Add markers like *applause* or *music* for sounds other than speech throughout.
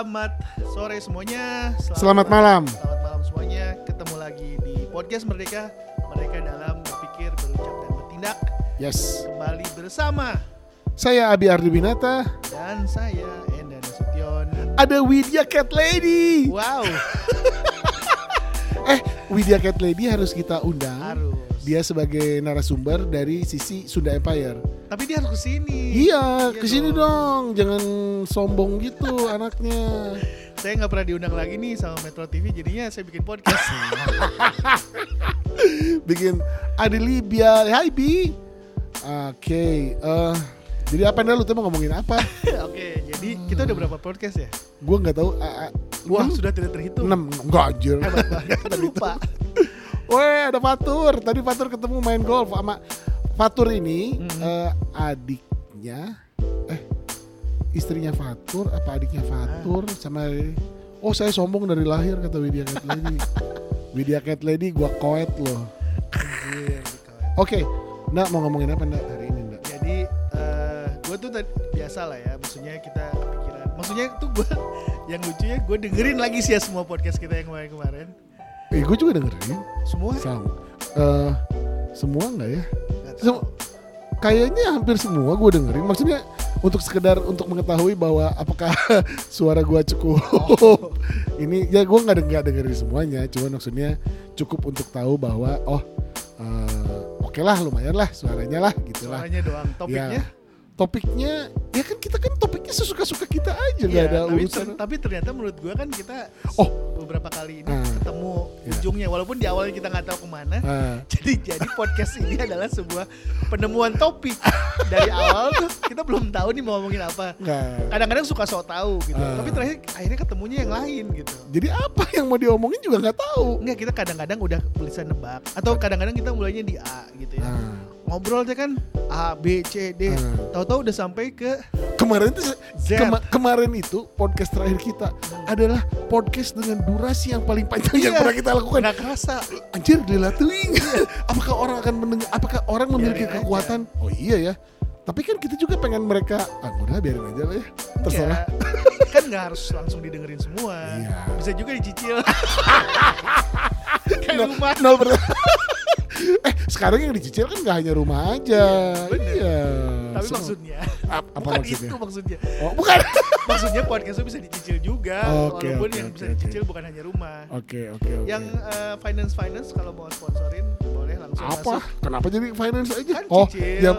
Selamat sore semuanya. Selamat malam. Selamat malam semuanya. Ketemu lagi di podcast Merdeka. Merdeka dalam berpikir, berucap dan bertindak. Yes. Kembali bersama Saya Abi Ardi Binata. dan saya Enda Nasution. Ada Widya Cat Lady. Wow, *laughs* Eh, Widya Cat Lady harus kita undang. harus. Dia sebagai narasumber dari sisi Sunda Empire. Tapi dia harus ke sini. Iya, Iya ke sini dong. Jangan sombong gitu anaknya. Saya nggak pernah diundang lagi nih sama Metro TV. Jadinya saya bikin podcast. *laughs* Bikin ada Libya. Hai Bi. Oke, eh jadi apa nih lu tuh mau ngomongin apa? *laughs* Oke, jadi kita udah berapa podcast ya? Gua nggak tahu. ah, ah, Wah, sudah tidak terhitung. enam enggak anjir. Hebat banget. *laughs* Lupa. Weh ada Fatur. Tadi Fatur ketemu main golf sama Fatur ini Mhm. eh, adiknya eh istrinya Fatur apa adiknya Fatur sama oh saya sombong dari lahir kata Widya Cat Lady. *laughs* Widya Cat Lady gua koet loh. Kawan. Oke, Ndak mau ngomongin apa Ndak hari ini Ndak? Jadi eh gue tuh tadi biasa lah ya, maksudnya kita pikiran. Maksudnya tuh gue *laughs* yang lucunya gue dengerin lagi sih ya semua podcast kita yang kemarin-kemarin. Eh gue juga dengerin. Semua Sama. Eh, semua nggak ya? Sem- kayaknya hampir semua gue dengerin. Maksudnya untuk sekedar untuk mengetahui bahwa apakah *laughs* suara gue cukup *laughs* ini ya gue nggak nggak dengerin semuanya. Cuma maksudnya cukup untuk tahu bahwa oh eh, oke lah lumayan lah suaranya lah gitulah. Suaranya doang. Topiknya Topiknya ya kan kita kan topiknya sesuka-suka kita aja nggak Iya, ada tapi, urusan. ter- tapi ternyata menurut gue kan kita Oh. beberapa kali ini Ah. ketemu Iya. ujungnya walaupun di awalnya kita nggak tahu ke mana. Ah, *laughs* Jadi jadi podcast ini adalah sebuah penemuan topik dari awal tuh kita belum tahu nih mau ngomongin apa. nggak. Kadang-kadang suka sok tahu gitu. Ah. Tapi terakhir akhirnya ketemunya yang lain gitu. Jadi apa yang mau diomongin juga nggak tahu. Enggak kita kadang-kadang udah bisa nebak atau kadang-kadang kita mulainya di A gitu ya. Ah, Ngobrol aja kan A B C D. Ah. Tahu-tahu udah sampai ke kemarin itu kema- kemarin itu podcast terakhir kita adalah podcast dengan durasi yang paling panjang yang Iya. pernah kita lakukan. nggak kerasa. Anjir gila tuing. apakah orang akan mendengar apakah orang memiliki Biarin aja. kekuatan? Oh iya ya. Tapi kan kita juga pengen mereka ah udah biarin aja lah ya. Terserah. Enggak. *laughs* kan nggak harus langsung didengerin semua. Iya. Bisa juga dicicil. *laughs* Kayak Nol- rumah. per- *laughs* eh sekarang yang dicicil kan gak hanya rumah aja. bener. Iya. Tapi So, maksudnya ap- apa bukan maksudnya? itu maksudnya. Oh, bukan. Maksudnya podcast itu bisa dicicil juga. Oke, walaupun oke, yang oke, bisa dicicil bukan hanya rumah. Oke, oke, oke. Yang eh, finance finance kalau mau sponsorin boleh langsung apa? masuk. Kenapa jadi finance aja? Kan oh, cicil. ya,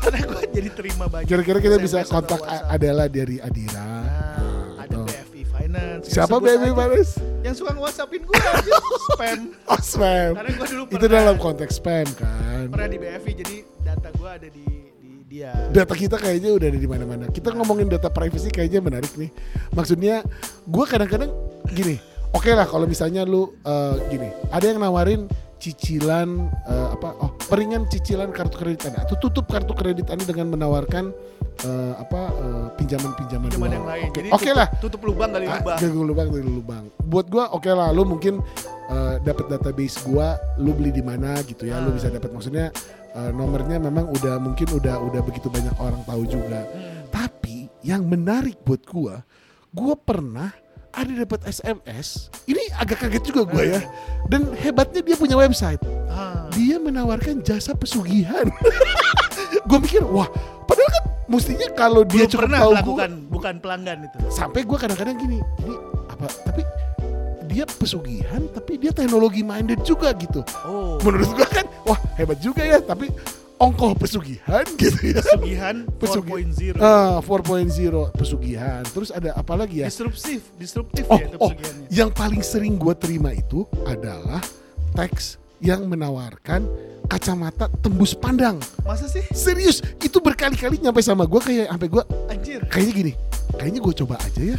Karena gue jadi terima banyak. kira-kira kita SMS bisa kontak WhatsApp. A- Adela dari Adira. Nah, Nah, ada BFI Finance. Siapa BFI aja. Finance? Yang suka nge-whatsappin gue aja spam. *laughs* Oh, spam. Karena gue dulu Itu dalam konteks spam kan. pernah di BFI jadi data gue ada di, di dia. Data kita kayaknya udah ada di mana-mana. Kita ngomongin data privacy kayaknya menarik nih. Maksudnya, gue kadang-kadang gini. Oke lah kalau misalnya lu eh, gini, ada yang nawarin cicilan eh, apa? Oh, peringan cicilan kartu kredit Anda atau tutup kartu kredit Anda dengan menawarkan eh, apa eh, pinjaman-pinjaman uang. yang lain. Oke Jadi Oke tutup, lah. tutup lubang kali Ah, lubang. Gagal lubang dari lubang. Buat gua oke lah, lu mungkin eh, dapat database gua, lu beli di mana gitu ya, lu Ah. bisa dapat maksudnya eh, nomornya memang udah mungkin udah udah begitu banyak orang tahu juga. Hmm. Tapi yang menarik buat gua, gua pernah ada dapat SMS. Ini agak kaget juga gua ya. Dan hebatnya dia punya website. Ah. Dia menawarkan jasa pesugihan. *laughs* gua mikir, wah, padahal kan mestinya kalau dia Belum cukup pernah tahu gua, melakukan bukan pelanggan itu. sampai gue kadang-kadang gini ini apa tapi dia pesugihan tapi dia teknologi minded juga gitu Oh. menurut gue kan wah hebat juga ya tapi ongkoh pesugihan gitu ya. Pesugihan Pesugi- 4.0. ah 4.0 pesugihan. Terus ada apa lagi ya? Disruptif, disruptif oh ya itu oh. yang paling sering gue terima itu adalah teks yang menawarkan kacamata tembus pandang. Masa sih? serius itu berkali-kali nyampe sama gue kayak sampai gue Anjir. kayaknya gini kayaknya gue coba aja ya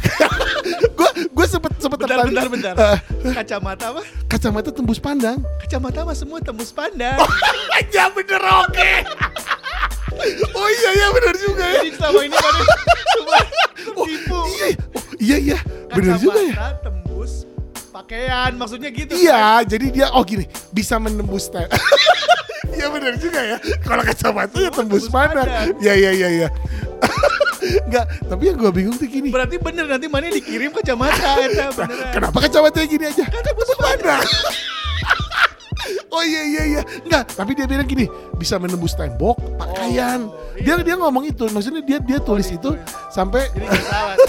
*laughs* gue gue sempet sempet Bentar, tertarik. bentar, bentar. Eh, Kacamata apa? kacamata tembus pandang Kacamata mah semua tembus pandang. *laughs* ya bener oke oh iya iya bener juga ya Jadi selama ini pada cuma *laughs* tipu. iya oh, iya iya bener juga ya Kacamata tembus pakaian, maksudnya gitu. kan? iya jadi dia oh gini bisa menembus te- Iya bener juga ya kalau kacamata ya tembus tembus pandang pandang. iya iya iya iya Enggak, tapi yang gue bingung tuh gini. Berarti bener nanti mana dikirim kacamata *laughs* eta beneran. Kenapa kacamatanya gini aja? Kan tutup mana? oh iya iya iya. Enggak, tapi dia bilang gini, bisa menembus tembok, pakaian. Oh, Dia iya. dia ngomong itu, maksudnya dia dia tulis dia itu tulis. sampai Jadi nggak salah. *laughs*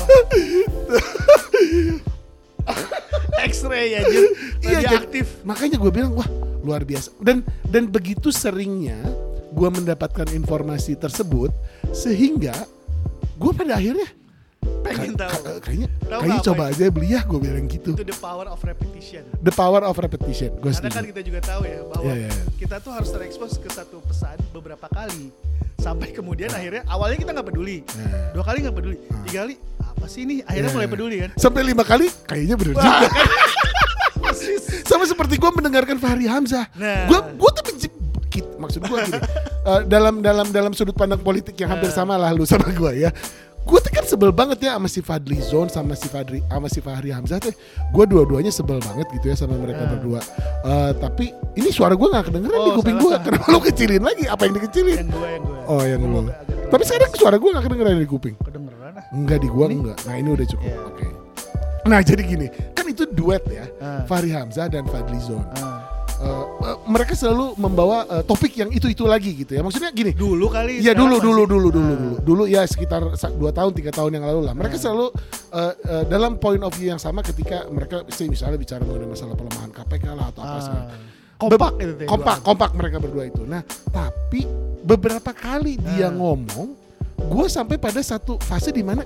*laughs* X-ray anjir. Iya, jadi- Radioaktif. makanya gue bilang wah luar biasa. Dan dan begitu seringnya gue mendapatkan informasi tersebut sehingga gue pada akhirnya Pengen tahu. ka- kayaknya Tahu kayaknya coba aja beli ya gue bilang gitu. Itu the power of repetition. The power of repetition. Gue Karena kan kita juga tahu ya bahwa Iya, iya, iya. kita tuh harus terekspos ke satu pesan beberapa kali sampai kemudian akhirnya awalnya kita nggak peduli, Nah. dua kali nggak peduli, tiga kali apa sih ini akhirnya Iya. mulai peduli kan? Sampai lima kali kayaknya bener Wah, juga. *laughs* Sama seperti gue mendengarkan Fahri Hamzah. Nah. Gue gue tuh maksud gue gini. eh, dalam dalam dalam sudut pandang politik yang hampir Nah. sama lah lu sama gue ya. Gue tuh kan sebel banget ya sama si Fadli Zon sama si Fadli sama si Fahri Hamzah tuh. Gue dua-duanya sebel banget gitu ya sama mereka Nah. berdua. Eh, tapi ini suara gue nggak kedengeran di Oh, kuping salah, gue. Kenapa lu kecilin lagi? Apa yang dikecilin? yang gue yang gue. Oh yang lu. Tapi sekarang suara gue nggak kedengeran di kuping. kedengeran ah. Enggak di gua Ini? enggak. Nah ini udah cukup. Iya. Oke. Nah jadi gini, kan itu duet ya, Ah. Fahri Hamzah dan Fadli Zon. Ah. Eh, eh, mereka selalu membawa eh, topik yang itu itu lagi gitu ya. Maksudnya gini. Dulu kali. Sekarang dulu dulu dulu dulu Ah. dulu dulu ya sekitar dua tahun tiga tahun yang lalu lah. Mereka selalu eh, eh, dalam point of view yang sama ketika mereka say, misalnya bicara mengenai masalah pelemahan KPK lah atau apa Ah. Kompak Be- itu. kompak kompak mereka berdua itu. Nah tapi beberapa kali dia Ah. ngomong, gue sampai pada satu fase di mana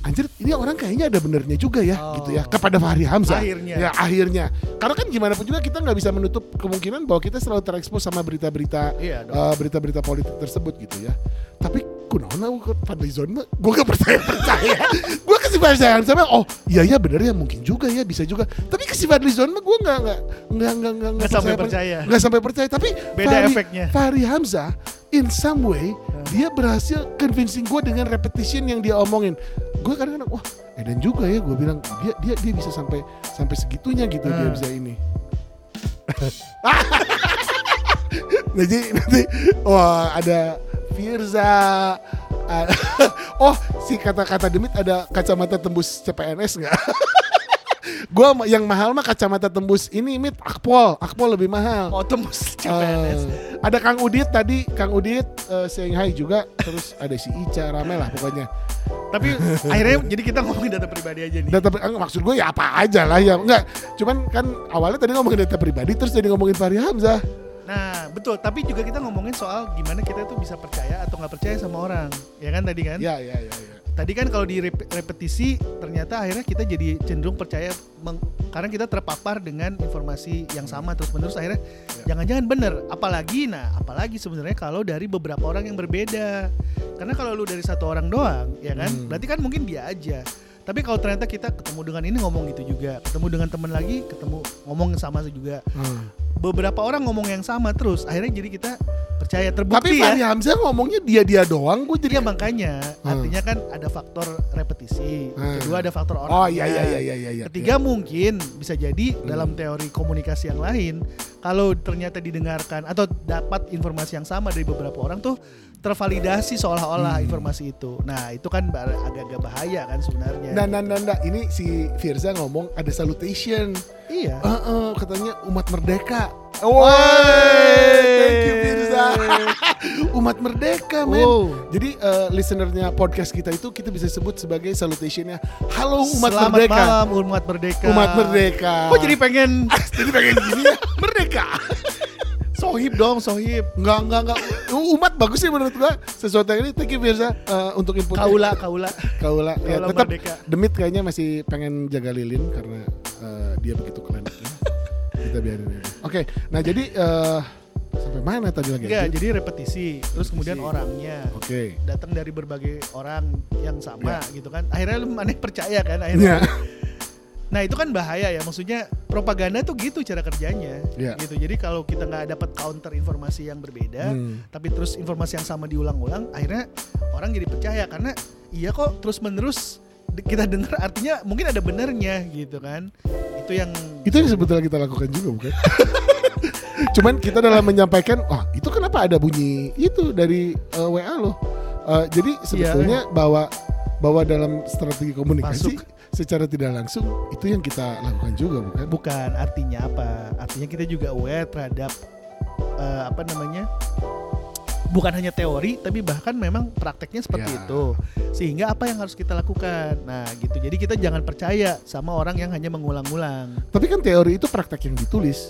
anjir ini orang kayaknya ada benernya juga ya Oh. gitu ya kepada Fahri Hamzah. Akhirnya. Ya akhirnya. Karena kan gimana pun juga kita nggak bisa menutup kemungkinan bahwa kita selalu terekspos sama berita-berita Iya eh, berita-berita politik tersebut gitu ya. Tapi kunaon aku Fadli Zon mah gue gak percaya *laughs* percaya. gue kasih percayaan sama oh iya iya bener ya mungkin juga ya bisa juga. Tapi kasih Fadli Zon mah gue nggak nggak nggak nggak nggak Nggak sampai percaya. Nggak sampai percaya. Tapi Beda efeknya. Fahri Hamzah in some way dia berhasil convincing gue dengan repetition yang dia omongin. Gue kadang-kadang wah Edan juga ya gue bilang dia dia dia bisa sampai sampai segitunya gitu dia Hmm. bisa ini. *laughs* nanti nanti wah ada Firza *laughs* oh si kata-kata demit ada kacamata tembus CPNS nggak *laughs* gua yang mahal mah kacamata tembus ini mit akpol akpol lebih mahal Oh tembus CPNS. ada Kang Udit tadi Kang Udit eh, saying hi juga terus ada si Ica rame lah pokoknya Tapi akhirnya jadi kita ngomongin data pribadi aja nih. data eh, maksud gue ya apa aja lah ya enggak cuman kan awalnya tadi ngomongin data pribadi terus jadi ngomongin Fahri Hamzah Nah betul. Tapi juga kita ngomongin soal gimana kita tuh bisa percaya atau nggak percaya sama orang. Ya kan tadi kan? ya ya ya, ya. Tadi kan kalau di rep- repetisi ternyata akhirnya kita jadi cenderung percaya meng- karena kita terpapar dengan informasi yang sama terus menerus akhirnya Ya. jangan-jangan bener. Apalagi nah apalagi sebenarnya kalau dari beberapa orang yang berbeda. Karena kalau lu dari satu orang doang, ya kan? Hmm. Berarti kan mungkin dia aja. Tapi kalau ternyata kita ketemu dengan ini ngomong gitu juga, ketemu dengan teman lagi, ketemu ngomong sama juga. Hmm. Beberapa orang ngomong yang sama terus, akhirnya jadi kita percaya tapi terbukti Fahri ya. Hamzah ngomongnya dia dia doang gue jadi Iya makanya, Hmm. artinya kan ada faktor repetisi, Hmm. kedua ada faktor orang. oh iya iya iya iya iya Ketiga mungkin bisa jadi Hmm. dalam teori komunikasi yang lain, kalau ternyata didengarkan atau dapat informasi yang sama dari beberapa orang tuh tervalidasi seolah-olah Hmm. informasi itu. Nah itu kan agak-agak bahaya kan sebenarnya. Nah, nah, nah, nah, ini si Firza ngomong ada salutation. iya. Eh, eh, katanya umat merdeka. Woi. thank you Firza. *laughs* umat merdeka, men. Wow. Jadi eh, listenernya podcast kita itu kita bisa sebut sebagai salutationnya Halo umat Selamat merdeka. malam umat merdeka. Umat merdeka. Kok jadi pengen *laughs* jadi pengen gini ya? Merdeka. *laughs* sohib dong, sohib. Enggak, enggak, enggak. Umat bagus sih menurut gua. Sesuatu yang ini thank you Firza eh, untuk inputnya. Kaula, kaula. Kaula. Ya, Kaula tetap merdeka. Demit kayaknya masih pengen jaga lilin karena eh, dia begitu kliniknya. Kita biarin aja. Oke, nah jadi eh, sampai mana tadi lagi? Enggak, jadi repetisi. Terus kemudian orangnya Oke. datang dari berbagai orang yang sama Ya. gitu kan. Akhirnya lu aneh percaya kan akhirnya. Iya. Nah, itu kan bahaya ya. Maksudnya propaganda tuh gitu cara kerjanya. Ya. Gitu. Jadi kalau kita nggak dapat counter informasi yang berbeda, Hmm. tapi terus informasi yang sama diulang-ulang, akhirnya orang jadi percaya karena iya kok terus-menerus di- kita dengar artinya mungkin ada benernya gitu kan. Itu yang Itu yang sebetulnya kita lakukan juga bukan? *laughs* Cuman kita dalam menyampaikan, wah itu kenapa ada bunyi itu dari eh, WA lo? Eh, jadi sebetulnya bahwa bahwa dalam strategi komunikasi Masuk. Secara tidak langsung itu yang kita lakukan juga bukan? Bukan artinya apa? Artinya kita juga aware terhadap eh, apa namanya? Bukan hanya teori, tapi bahkan memang prakteknya seperti Ya. itu. Sehingga apa yang harus kita lakukan? Nah, gitu. Jadi kita jangan percaya sama orang yang hanya mengulang-ulang. Tapi kan teori itu praktek yang ditulis.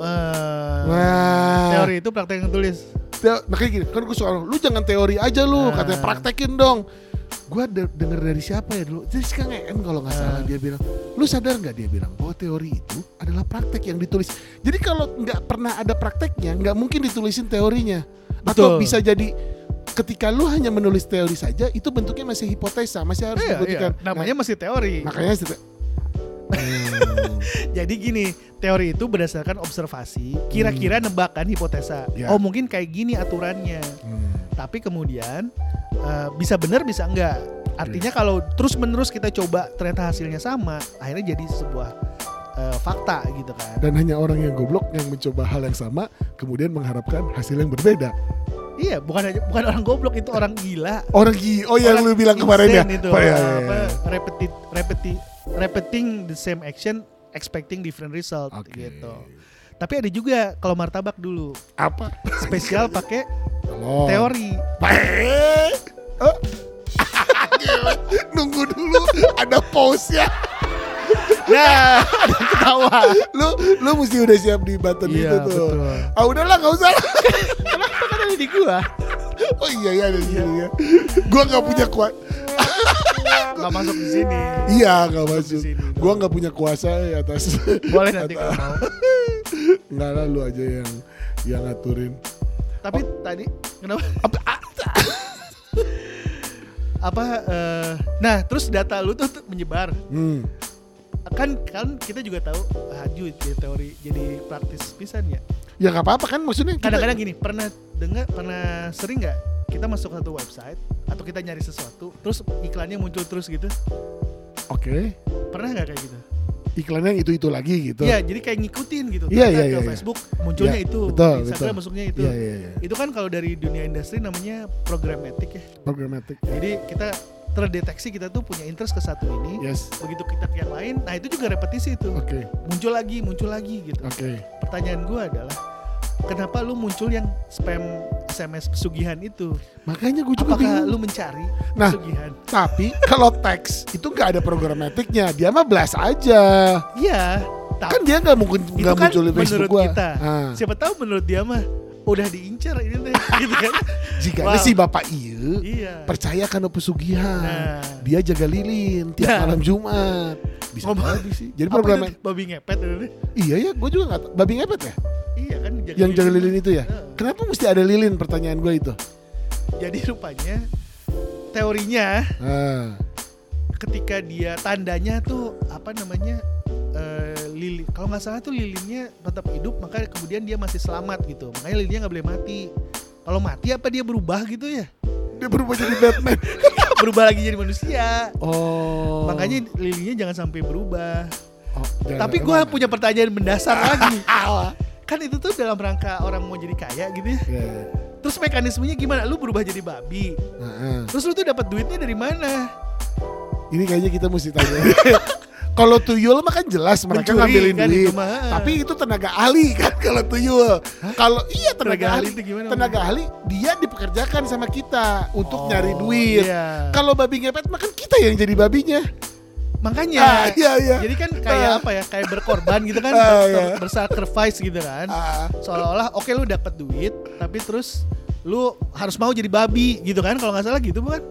Eh, Nah, teori itu praktek yang tulis. Teo- makanya gini, kan gue suka lu jangan teori aja lu, Nah. katanya praktekin dong. Gue de- denger dari siapa ya dulu? Jadi Kang En kalau nggak salah Nah. dia bilang, lu sadar nggak dia bilang bahwa teori itu adalah praktek yang ditulis. Jadi kalau nggak pernah ada prakteknya, nggak mungkin ditulisin teorinya. Atau Betul. bisa jadi ketika lu hanya menulis teori saja, itu bentuknya masih hipotesa, masih harus Iya, iya. Namanya masih teori. Makanya Hmm. *laughs* Jadi gini, teori itu berdasarkan observasi, kira-kira nebakan hipotesa. Ya. Oh, mungkin kayak gini aturannya. Hmm. Tapi kemudian eh, bisa benar bisa enggak. Artinya kalau terus-menerus kita coba ternyata hasilnya sama, akhirnya jadi sebuah eh, fakta gitu kan. Dan hanya orang yang goblok yang mencoba hal yang sama, kemudian mengharapkan hasil yang berbeda. Iya, bukan aja bukan orang goblok itu orang gila. Orang gila, oh yang Orang lu bilang kemarin ya. itu. Oh, iya, iya, apa iya. repeti, repeti, repeating the same action expecting different result Oke. gitu. Tapi ada juga kalau martabak dulu Apa? spesial pakai Telur. teori. Oh. *laughs* Nunggu dulu ada pause ya. *laughs* Nah, ada ketawa. Lu lu mesti udah siap di button itu Iya, tuh. betul. Ah udahlah nggak usah. Kenapa kan ada di gua? Oh iya iya ada di sini ya. Gua nggak punya kuat. *laughs* Nggak masuk di sini. Iya Di masuk. sini. Gua nggak punya kuasa ya atas. Boleh nanti kalau mau. Nggak lah lu aja yang yang ngaturin. Tapi tadi kenapa? *laughs* Apa? eh, nah, terus data lu tuh, menyebar. Hmm. Kan kan kita juga tahu haju jadi teori jadi praktis pisan ya. Ya nggak apa-apa kan maksudnya. kita- Kadang-kadang gini, pernah dengar pernah sering nggak kita masuk satu website atau kita nyari sesuatu, terus iklannya muncul terus gitu? Oke. Pernah nggak kayak gitu? Iklannya yang itu itu lagi gitu. Iya, jadi kayak ngikutin gitu. Iya, iya, iya, iya. Facebook munculnya Iya, itu, betul, Instagram betul. masuknya itu. Iya iya iya. Itu kan kalau dari dunia industri namanya programmatic ya. Programmatic. Jadi kita terdeteksi kita tuh punya interest ke satu ini. Yes. Begitu kita ke yang lain, nah itu juga repetisi itu. Oke. Muncul lagi, muncul lagi gitu. Oke. Pertanyaan gua adalah kenapa lu muncul yang spam SMS pesugihan itu? Makanya gue juga Apakah bingung. lu mencari Nah, pesugihan? Tapi kalau teks itu nggak ada programmatiknya, dia mah blast aja. Iya. Kan dia nggak mungkin nggak kan muncul di Facebook menurut gua. kita. Ah. Siapa tahu menurut dia mah udah diincar ini teh *laughs* gitu kan. Jika Wow. si bapak iya, Iya. percaya kan pesugihan. Nah. Dia jaga lilin tiap Nah. malam Jumat. Bisa Ngomong- jadi sih. Jadi itu babi ngepet deh? Iya ya, gue juga nggak. Babi ngepet ya? Iya kan Yang jaga lilin itu ya? Heeh. Kenapa mesti ada lilin? Pertanyaan gue itu. Jadi rupanya teorinya Ah. ketika dia tandanya tuh apa namanya eh, lilin kalau nggak salah tuh lilinnya tetap hidup maka kemudian dia masih selamat gitu. Makanya lilinnya nggak boleh mati. Kalau mati apa dia berubah gitu ya? Dia berubah jadi Batman. *laughs* berubah lagi jadi manusia. Oh. makanya lilinnya jangan sampai berubah. Oh, jangan- tapi gue punya pertanyaan mendasar *laughs* lagi. Kan itu tuh dalam rangka orang mau jadi kaya gitu ya. Ya. terus mekanismenya gimana? Lu berubah jadi babi. Nah, ah. terus lu tuh dapat duitnya dari mana? Ini kayaknya kita mesti tanya. *laughs* kalau tuyul mah kan jelas mereka Mencuri ngambilin kan duit. itu. Tapi itu tenaga ahli kan kalau tuyul. Kalau iya tenaga, Tenaga ahli ahli, itu gimana, tenaga ahli dia dipekerjakan sama kita Oh, untuk nyari duit. iya. Kalau babi ngepet mah kan kita yang jadi babinya. makanya Ah, iya iya. Jadi kan kayak Ah. apa ya? Kayak berkorban gitu kan, Ah, iya. bersacrifice gitu kan. Ah, Seolah-olah oke lu dapat duit, tapi terus lu harus mau jadi babi gitu kan? Kalau nggak salah gitu bukan?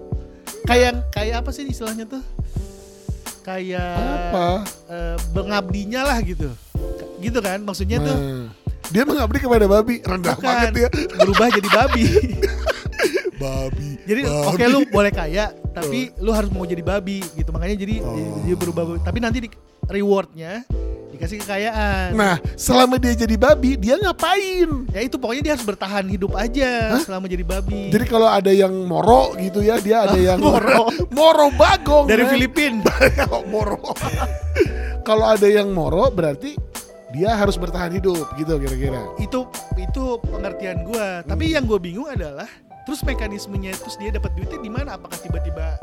Kayak kayak apa sih istilahnya tuh? Kayak apa? eh, mengabdinya lah gitu. Gitu kan? Maksudnya tuh Nah, dia mengabdi kepada babi rendah bukan banget ya. berubah jadi babi. *laughs* Babi. jadi oke lu boleh kaya, tapi lu harus mau jadi babi gitu. Makanya jadi Oh. dia berubah. Tapi nanti di rewardnya dikasih kekayaan. Nah, selama dia jadi babi, dia ngapain? Ya itu pokoknya dia harus bertahan hidup aja Hah? selama jadi babi. Jadi kalau ada yang moro gitu ya, dia ada yang Moro. *laughs* moro bagong dari men. Filipina. *laughs* Oh, moro. *laughs* kalau ada yang moro berarti dia harus bertahan hidup gitu kira-kira. itu itu pengertian gua. Tapi yang gua bingung adalah terus mekanismenya terus dia dapat duitnya di mana apakah tiba-tiba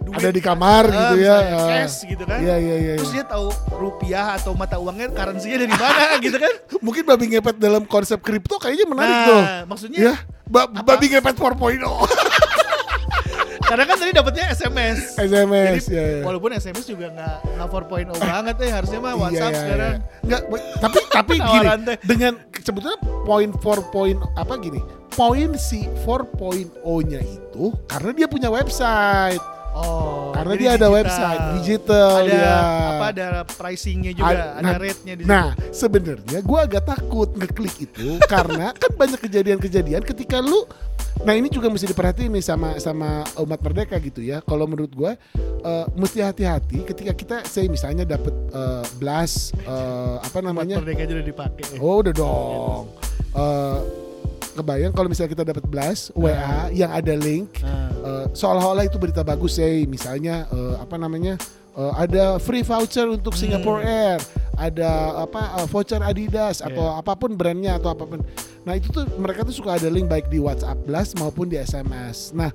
duit Ada di kamar eh, gitu ya. ah. cash gitu kan Iya iya iya. terus iya. dia tahu rupiah atau mata uangnya currency-nya dari mana *laughs* gitu kan Mungkin babi ngepet dalam konsep kripto kayaknya menarik tuh. nah maksudnya Ya, ba- babi ngepet 4.0. *laughs* karena kan tadi dapatnya SMS SMS Jadi, ya. ya. walaupun SMS juga nggak nggak 4.0 banget ya harusnya mah Iya, WhatsApp iya, sekarang iya. Nggak, bu- tapi tapi *laughs* gini dengan sebetulnya poin 4 point apa gini poin si 4.0-nya itu karena dia punya website Oh, karena dia ada digital. website digital ada ya. apa ada pricingnya juga, Ad- ada nah- rate-nya di. Nah, sebenarnya gua agak takut ngeklik itu *laughs* karena kan banyak kejadian-kejadian ketika lu Nah ini juga mesti diperhatiin nih sama sama umat merdeka gitu ya. Kalau menurut gua eh, mesti hati-hati ketika kita saya misalnya dapat eh, blast eh, apa Umat namanya merdeka aja udah dipakai. Oh udah dong. Eh, kebayang kalau misalnya kita dapat blast WA yang ada link Nah, eh, seolah-olah itu berita bagus ya. Misalnya eh, apa namanya eh, ada free voucher untuk Hmm. Singapore Air, ada apa eh, voucher Adidas atau Iya. apa pun brandnya atau apa pun. Nah itu tuh mereka tuh suka ada link baik di WhatsApp blast maupun di SMS. Nah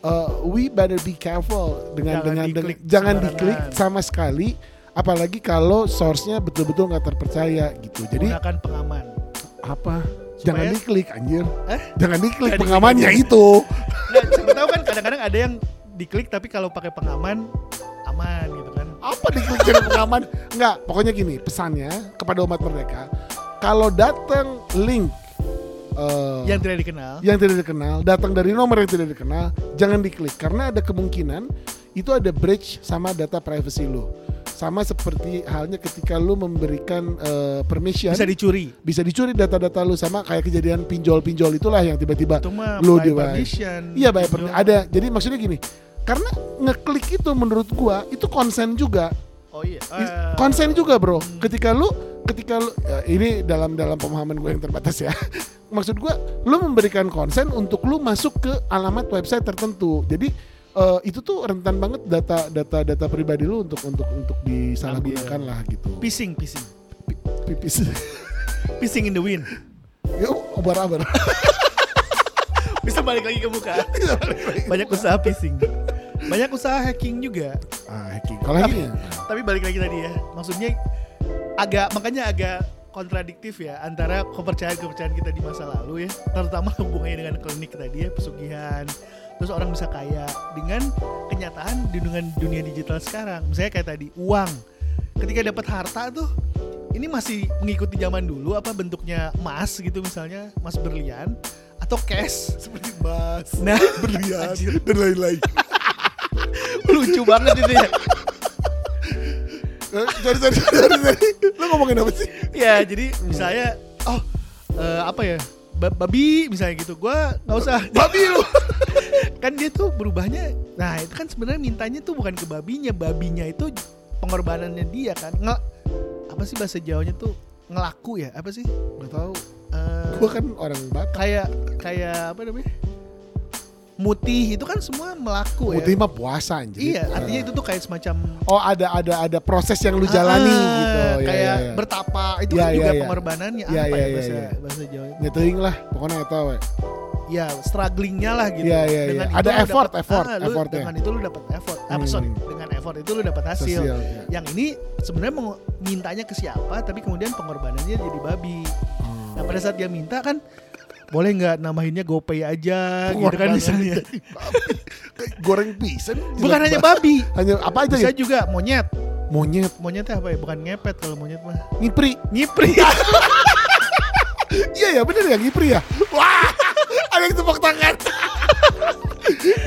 eh, we better be careful dengan Jangan dengan diklik dengan- jangan diklik sama sekali. Apalagi kalau source-nya betul-betul nggak terpercaya gitu. Jadi gunakan pengaman. apa? Supaya- Jangan diklik anjir. Eh? Jangan diklik pengamannya diklik. itu. Nah, siapa tahu kan kadang-kadang ada yang diklik tapi kalau pakai pengaman aman gitu kan. Apa diklik jangan pengaman? Enggak, pokoknya gini, pesannya kepada umat merdeka, kalau datang link eh, Yang tidak dikenal. yang tidak dikenal, datang dari nomor yang tidak dikenal, jangan diklik karena ada kemungkinan itu ada breach sama data privacy lu. Sama seperti halnya ketika lu memberikan eh, permission Bisa dicuri. bisa dicuri data-data lu sama kayak kejadian pinjol-pinjol itulah yang tiba-tiba lu by di permission. Iya, by per- Pinjol. ada. Jadi maksudnya gini, karena ngeklik itu menurut gua itu konsen juga. Oh iya. Eh, konsen juga, Bro. hmm. Ketika lu ketika lu ya, ini dalam dalam pemahaman gue yang terbatas ya. *laughs* Maksud gua lu memberikan konsen untuk lu masuk ke alamat website tertentu. Jadi eh, itu tuh rentan banget data data data pribadi lu untuk untuk untuk disalahgunakan lah gitu. Phishing, phishing. Pipis. *laughs* Phishing in the wind. ya obar-abar. *laughs* Bisa balik lagi ke muka. *laughs* Banyak usaha phishing. Banyak usaha hacking juga. ah, hacking. Kalau hacking ya? Tapi balik lagi tadi ya. Maksudnya agak makanya agak kontradiktif ya antara kepercayaan-kepercayaan kita di masa lalu ya, terutama hubungannya dengan klinik tadi ya, pesugihan. Terus orang bisa kaya dengan kenyataan di dengan dunia digital sekarang. Misalnya kayak tadi uang. Ketika dapat harta tuh ini masih mengikuti zaman dulu apa bentuknya emas gitu misalnya, emas berlian atau cash. Seperti emas, Nah, *laughs* berlian, Anjir. dan lain-lain. *laughs* lucu banget itu ya. Eh, Sorry, sorry, sorry, sorry. Lu ngomongin apa sih? ya jadi misalnya oh eh, apa ya babi misalnya gitu. Gua nggak usah. *laughs* Babi lu. *laughs* kan dia tuh berubahnya nah itu kan sebenarnya mintanya tuh bukan ke babinya. Babinya itu pengorbanannya dia kan. Nge apa sih bahasa jawanya tuh? Ngelaku ya? Apa sih? Gak tahu. Eh, Gua kan orang Batak. kayak kayak apa namanya mutih itu kan semua melaku Putih ya mah puasa anjir. iya artinya itu tuh kayak semacam Oh ada ada ada proses yang lu jalani Ah, gitu. Ya, kayak ya, ya. bertapa itu Ya, kan ya, juga ya. pengorbanannya Ya, apa ya, ya, ya, bahasa ya. bahasa Jawa Ngeteuing lah, pokoknya eta we. ya strugglingnya lah gitu. Iya, iya, iya. Ada effort, dapet- effort, ah, lu effortnya. Dengan itu lu dapat effort. Ah, Hmm. sorry, dengan effort itu lu dapat hasil. Sosial, ya. Yang ini sebenarnya mau mintanya ke siapa, tapi kemudian pengorbanannya jadi babi. Hmm. Nah pada saat dia minta kan boleh nggak namahinnya GoPay aja gitu kan misalnya. *laughs* Goreng pisan. Bukan hanya babi, hanya apa aja bisa ya? juga monyet. Monyet, Monyetnya apa ya? Bukan ngepet kalau monyet mah. ngipri. Ngipri. *laughs* Iya ya bener ya ngipri ya. Wah, *laughs* ada yang tepuk tangan.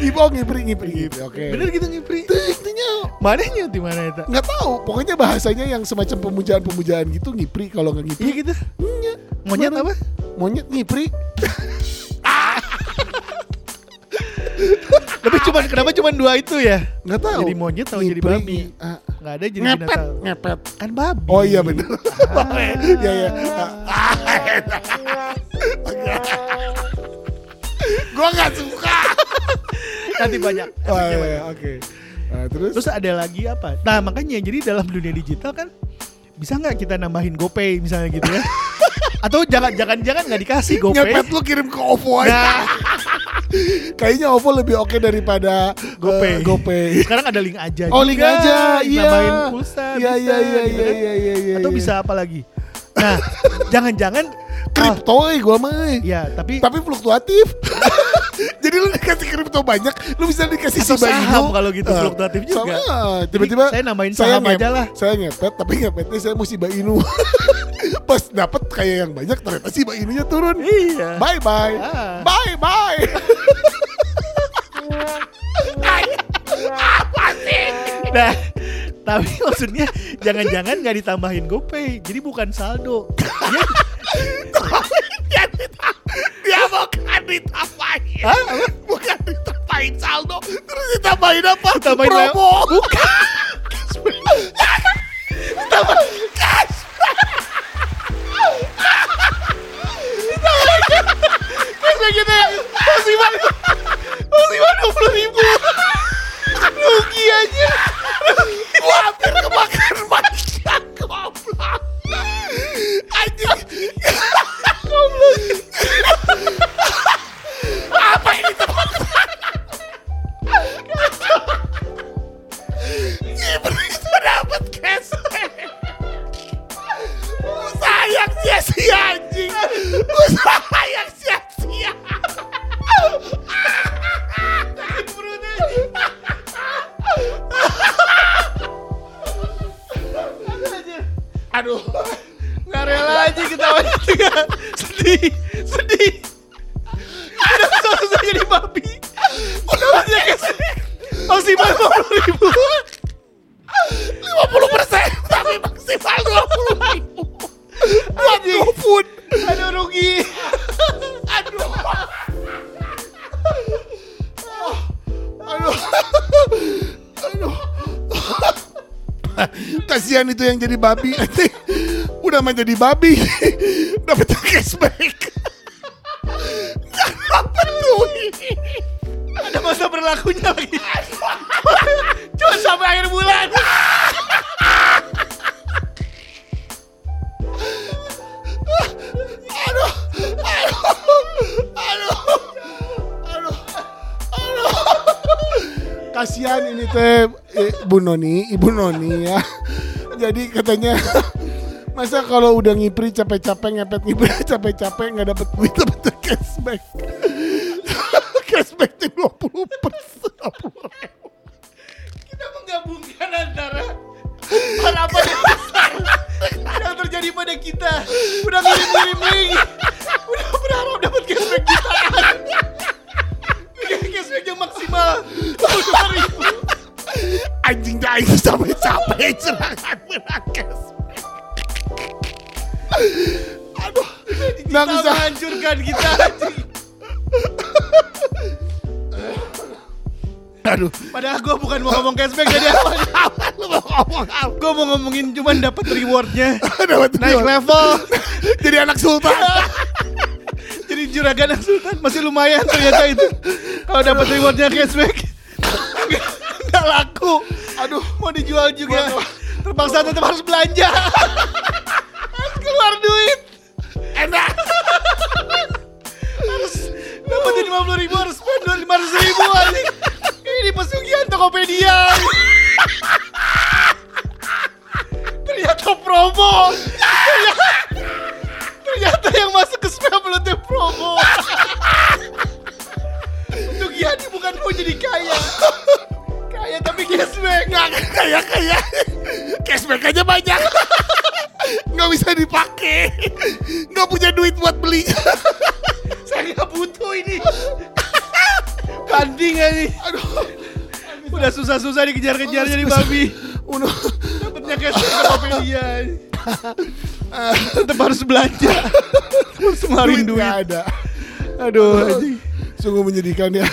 Ngipri, oh ngipri, ngipri, ngipri. Oke. Bener gitu ngipri. Itu intinya Mana di mana itu? nggak tahu. Pokoknya bahasanya yang semacam pemujaan-pemujaan gitu ngipri. Kalau nggak ngipri, Iya gitu. Iya. Monyet apa? Monyet ngipri. *laughs* Tapi cuma kenapa cuma dua itu ya? Nggak tahu. Jadi monyet atau jadi babi? ah, Nggak ada jadi ngepet, binatang. ngepet. Kan babi. Oh iya bener. Ah. *laughs* Iya iya. *laughs* Gua nggak suka. Nanti banyak. Oh iya, iya, oke. Nah, terus, Terus ada lagi apa? Nah makanya jadi dalam dunia digital kan bisa nggak kita nambahin GoPay misalnya gitu ya? Atau jangan jangan jangan nggak dikasih GoPay? ngepet lu kirim ke OVO aja. Nah, *laughs* Kayaknya OVO lebih oke daripada GoPay. eh, GoPay. Sekarang ada link aja Oh, link aja, iya. Nambahin pulsa Iya, bisa, iya, iya, gitu iya, kan. iya, iya, iya, Atau iya. bisa apa lagi? Nah, *laughs* jangan-jangan kripto eh gua mah. eh. Ya, tapi Tapi fluktuatif. *laughs* Jadi lu dikasih kripto banyak, lu bisa dikasih Atau Shiba saham Inu. kalau gitu, Eh, fluktuatif juga. Sama. Tiba-tiba saya nambahin saham ngep- aja lah. Saya ngepet, tapi ngepetnya saya mau Shiba Inu. *laughs* Pas dapat kayak yang banyak ternyata Shiba Inunya turun. Iya. Bye bye. Ah. Bye bye. *laughs* Nah, tapi maksudnya jangan-jangan nggak ditambahin GoPay. Jadi bukan saldo. Dia, Dia bukan ditambahin. Hah? Apa? Bukan ditambahin saldo, terus ditambahin apa? Ditambahin promo. Cashback itu yang jadi babi. *laughs* Udah mah jadi babi. *laughs* Dapat cashback. *laughs* Dapat duit Ada masa berlakunya lagi. Cuma sampai akhir bulan. aduh aduh aduh aduh aduh. Kasihan ini teh eh, Bu Noni Ibu Noni ya jadi katanya *laughs* masa kalau udah ngipri capek-capek ngepet ngipri *laughs* capek-capek nggak dapet duit dapet *laughs* cashback cashback tuh 20 persen Kita menggabungkan antara harapan yang besar yang terjadi pada kita. Udah ngirim-ngirim link. Udah berharap dapat cashback jutaan. Cashback yang maksimal 22 ribu. Anjing dah itu sampai capek serangan aduh nggak Kita bisa menghancurkan kita anjing. aduh Padahal gue bukan mau ngomong cashback dari awal. lu mau ngomong apa Gue mau ngomongin cuman dapat rewardnya. *laughs* dapat Naik level. *laughs* jadi anak sultan Jadi juragan yang sultan masih lumayan ternyata itu. Kalau dapat rewardnya cashback *laughs* nggak laku. Aduh Mau dijual juga. Terpaksa tetap harus belanja. harus keluar duit. enak Harus dapetin lima puluh ribu harus spend lima ratus ribu anjing. Ini pesugihan Tokopedia. Ternyata promo. Ternyata, ternyata yang masuk ke spam belum tuh promo. Untuk Giani bukan mau jadi kaya. Kaya tapi cashback. nggak kayak kayak cashback aja banyak *laughs* nggak bisa dipakai nggak punya duit buat beli *laughs* Saya nggak butuh ini. *laughs* Banding ini. aduh Udah susah-susah dikejar-kejar jadi babi. udah Dapatnya cashback Tokopedia. Tetap harus belanja. Harus ngeluarin duit duit. ada Aduh, anjing. sungguh menyedihkan ya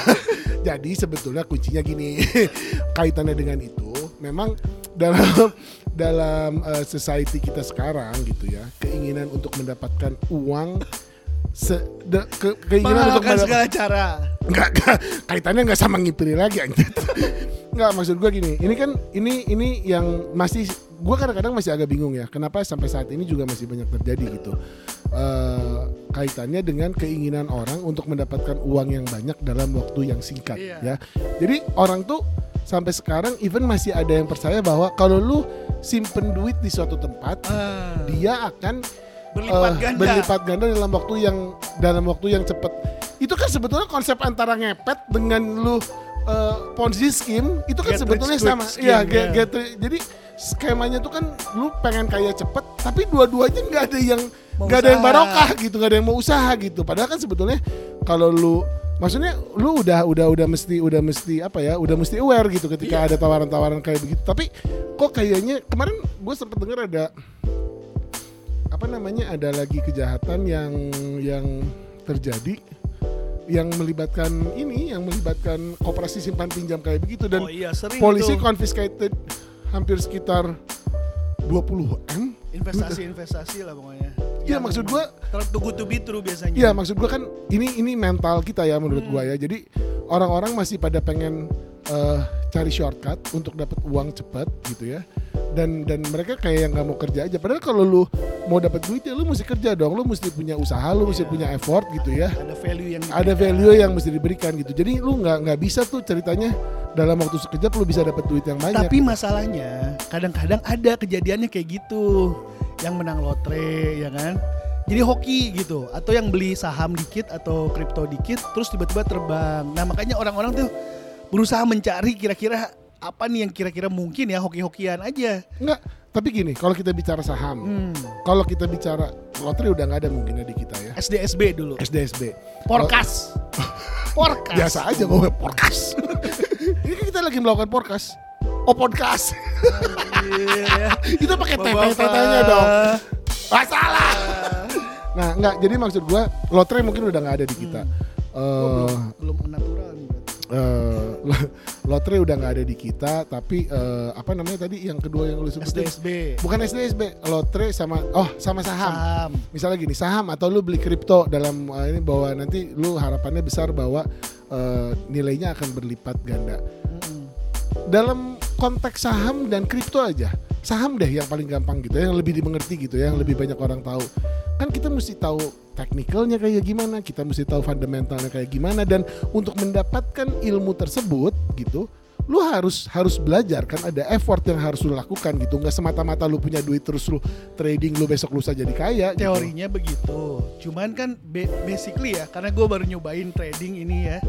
jadi sebetulnya kuncinya gini *laughs* kaitannya dengan itu memang dalam dalam uh, society kita sekarang gitu ya keinginan untuk mendapatkan uang se, de- ke- keinginan untuk Menghalalkan mendapat- segala cara. nggak nggak- kaitannya nggak sama ngipiri lagi anjir *laughs* nggak maksud gue gini ini kan ini ini yang masih gue kadang-kadang masih agak bingung ya kenapa sampai saat ini juga masih banyak terjadi gitu Eh, kaitannya dengan keinginan orang untuk mendapatkan uang yang banyak dalam waktu yang singkat Iya. ya. Jadi orang tuh sampai sekarang even masih ada yang percaya bahwa kalau lu simpen duit di suatu tempat, Ah, dia akan berlipat eh, ganda. berlipat ganda dalam waktu yang dalam waktu yang cepat. Itu kan sebetulnya konsep antara ngepet dengan lu eh, Ponzi scheme itu kan Get sebetulnya rich sama. Iya, ya. get- get rich. jadi skemanya tuh kan lu pengen kaya cepet, tapi dua-duanya nggak ada yang nggak ada yang barokah gitu, nggak ada yang mau usaha gitu. Padahal kan sebetulnya kalau lu maksudnya lu udah udah udah mesti udah mesti apa ya udah mesti aware gitu ketika ada tawaran-tawaran kayak begitu tapi kok kayaknya kemarin gue sempat dengar ada apa namanya ada lagi kejahatan yang yang terjadi yang melibatkan ini yang melibatkan koperasi simpan pinjam kayak begitu dan oh iya polisi itu. confiscated hampir sekitar 20 m investasi-investasi lah pokoknya. Iya, maksud gua- good to be true biasanya. Iya maksud gua kan ini ini mental kita ya menurut Hmm. gua ya. Jadi orang-orang masih pada pengen eh, cari shortcut untuk dapat uang cepat gitu ya. Dan dan mereka kayak yang nggak mau kerja aja. Padahal kalau lu mau dapat duit ya lu mesti kerja dong. Lu mesti punya usaha, lu mesti Iya. punya effort gitu ya. Ada value yang Ada value yang mesti diberikan gitu. Jadi lu nggak nggak bisa tuh ceritanya dalam waktu sekejap lu bisa dapat duit yang banyak. Tapi masalahnya kadang-kadang ada kejadiannya kayak gitu. Yang menang lotre ya kan. Jadi hoki gitu atau yang beli saham dikit atau kripto dikit terus tiba-tiba terbang. Nah, makanya orang-orang tuh berusaha mencari kira-kira apa nih yang kira-kira mungkin ya hoki-hokian aja. Enggak, tapi gini, kalau kita bicara saham, Hmm. kalau kita bicara lotre udah nggak ada mungkinnya di kita ya. SDSB dulu. SDSB. Porkas. *laughs* Porkas. Biasa aja gue podcast. *laughs* Ini kan kita lagi melakukan podcast. Oh podcast. *laughs* Kita pakai tetenya dong. Ah, salah. Nah, enggak. Jadi maksud gue lotre mungkin udah nggak ada di kita. Oh, Eh, belum, belum natural nih berarti. eh, lo- lotre udah nggak ada di kita. Tapi eh, apa namanya tadi yang kedua yang lu sebutin? SDSB. Bukan SDSB, lotre sama oh sama saham. Saham. misalnya gini saham atau lu beli kripto dalam uh, ini bahwa nanti lu harapannya besar bahwa uh, nilainya akan berlipat ganda Mm-mm. dalam konteks saham dan kripto aja saham deh yang paling gampang gitu yang lebih dimengerti gitu ya, yang lebih banyak orang tahu kan kita mesti tahu teknikalnya kayak gimana kita mesti tahu fundamentalnya kayak gimana dan untuk mendapatkan ilmu tersebut gitu lu harus harus belajar kan ada effort yang harus lu lakukan gitu nggak semata-mata lu punya duit terus lu trading lu besok lusa jadi kaya gitu. Teorinya begitu. Cuman kan ba- basically ya, karena gue baru nyobain trading ini ya.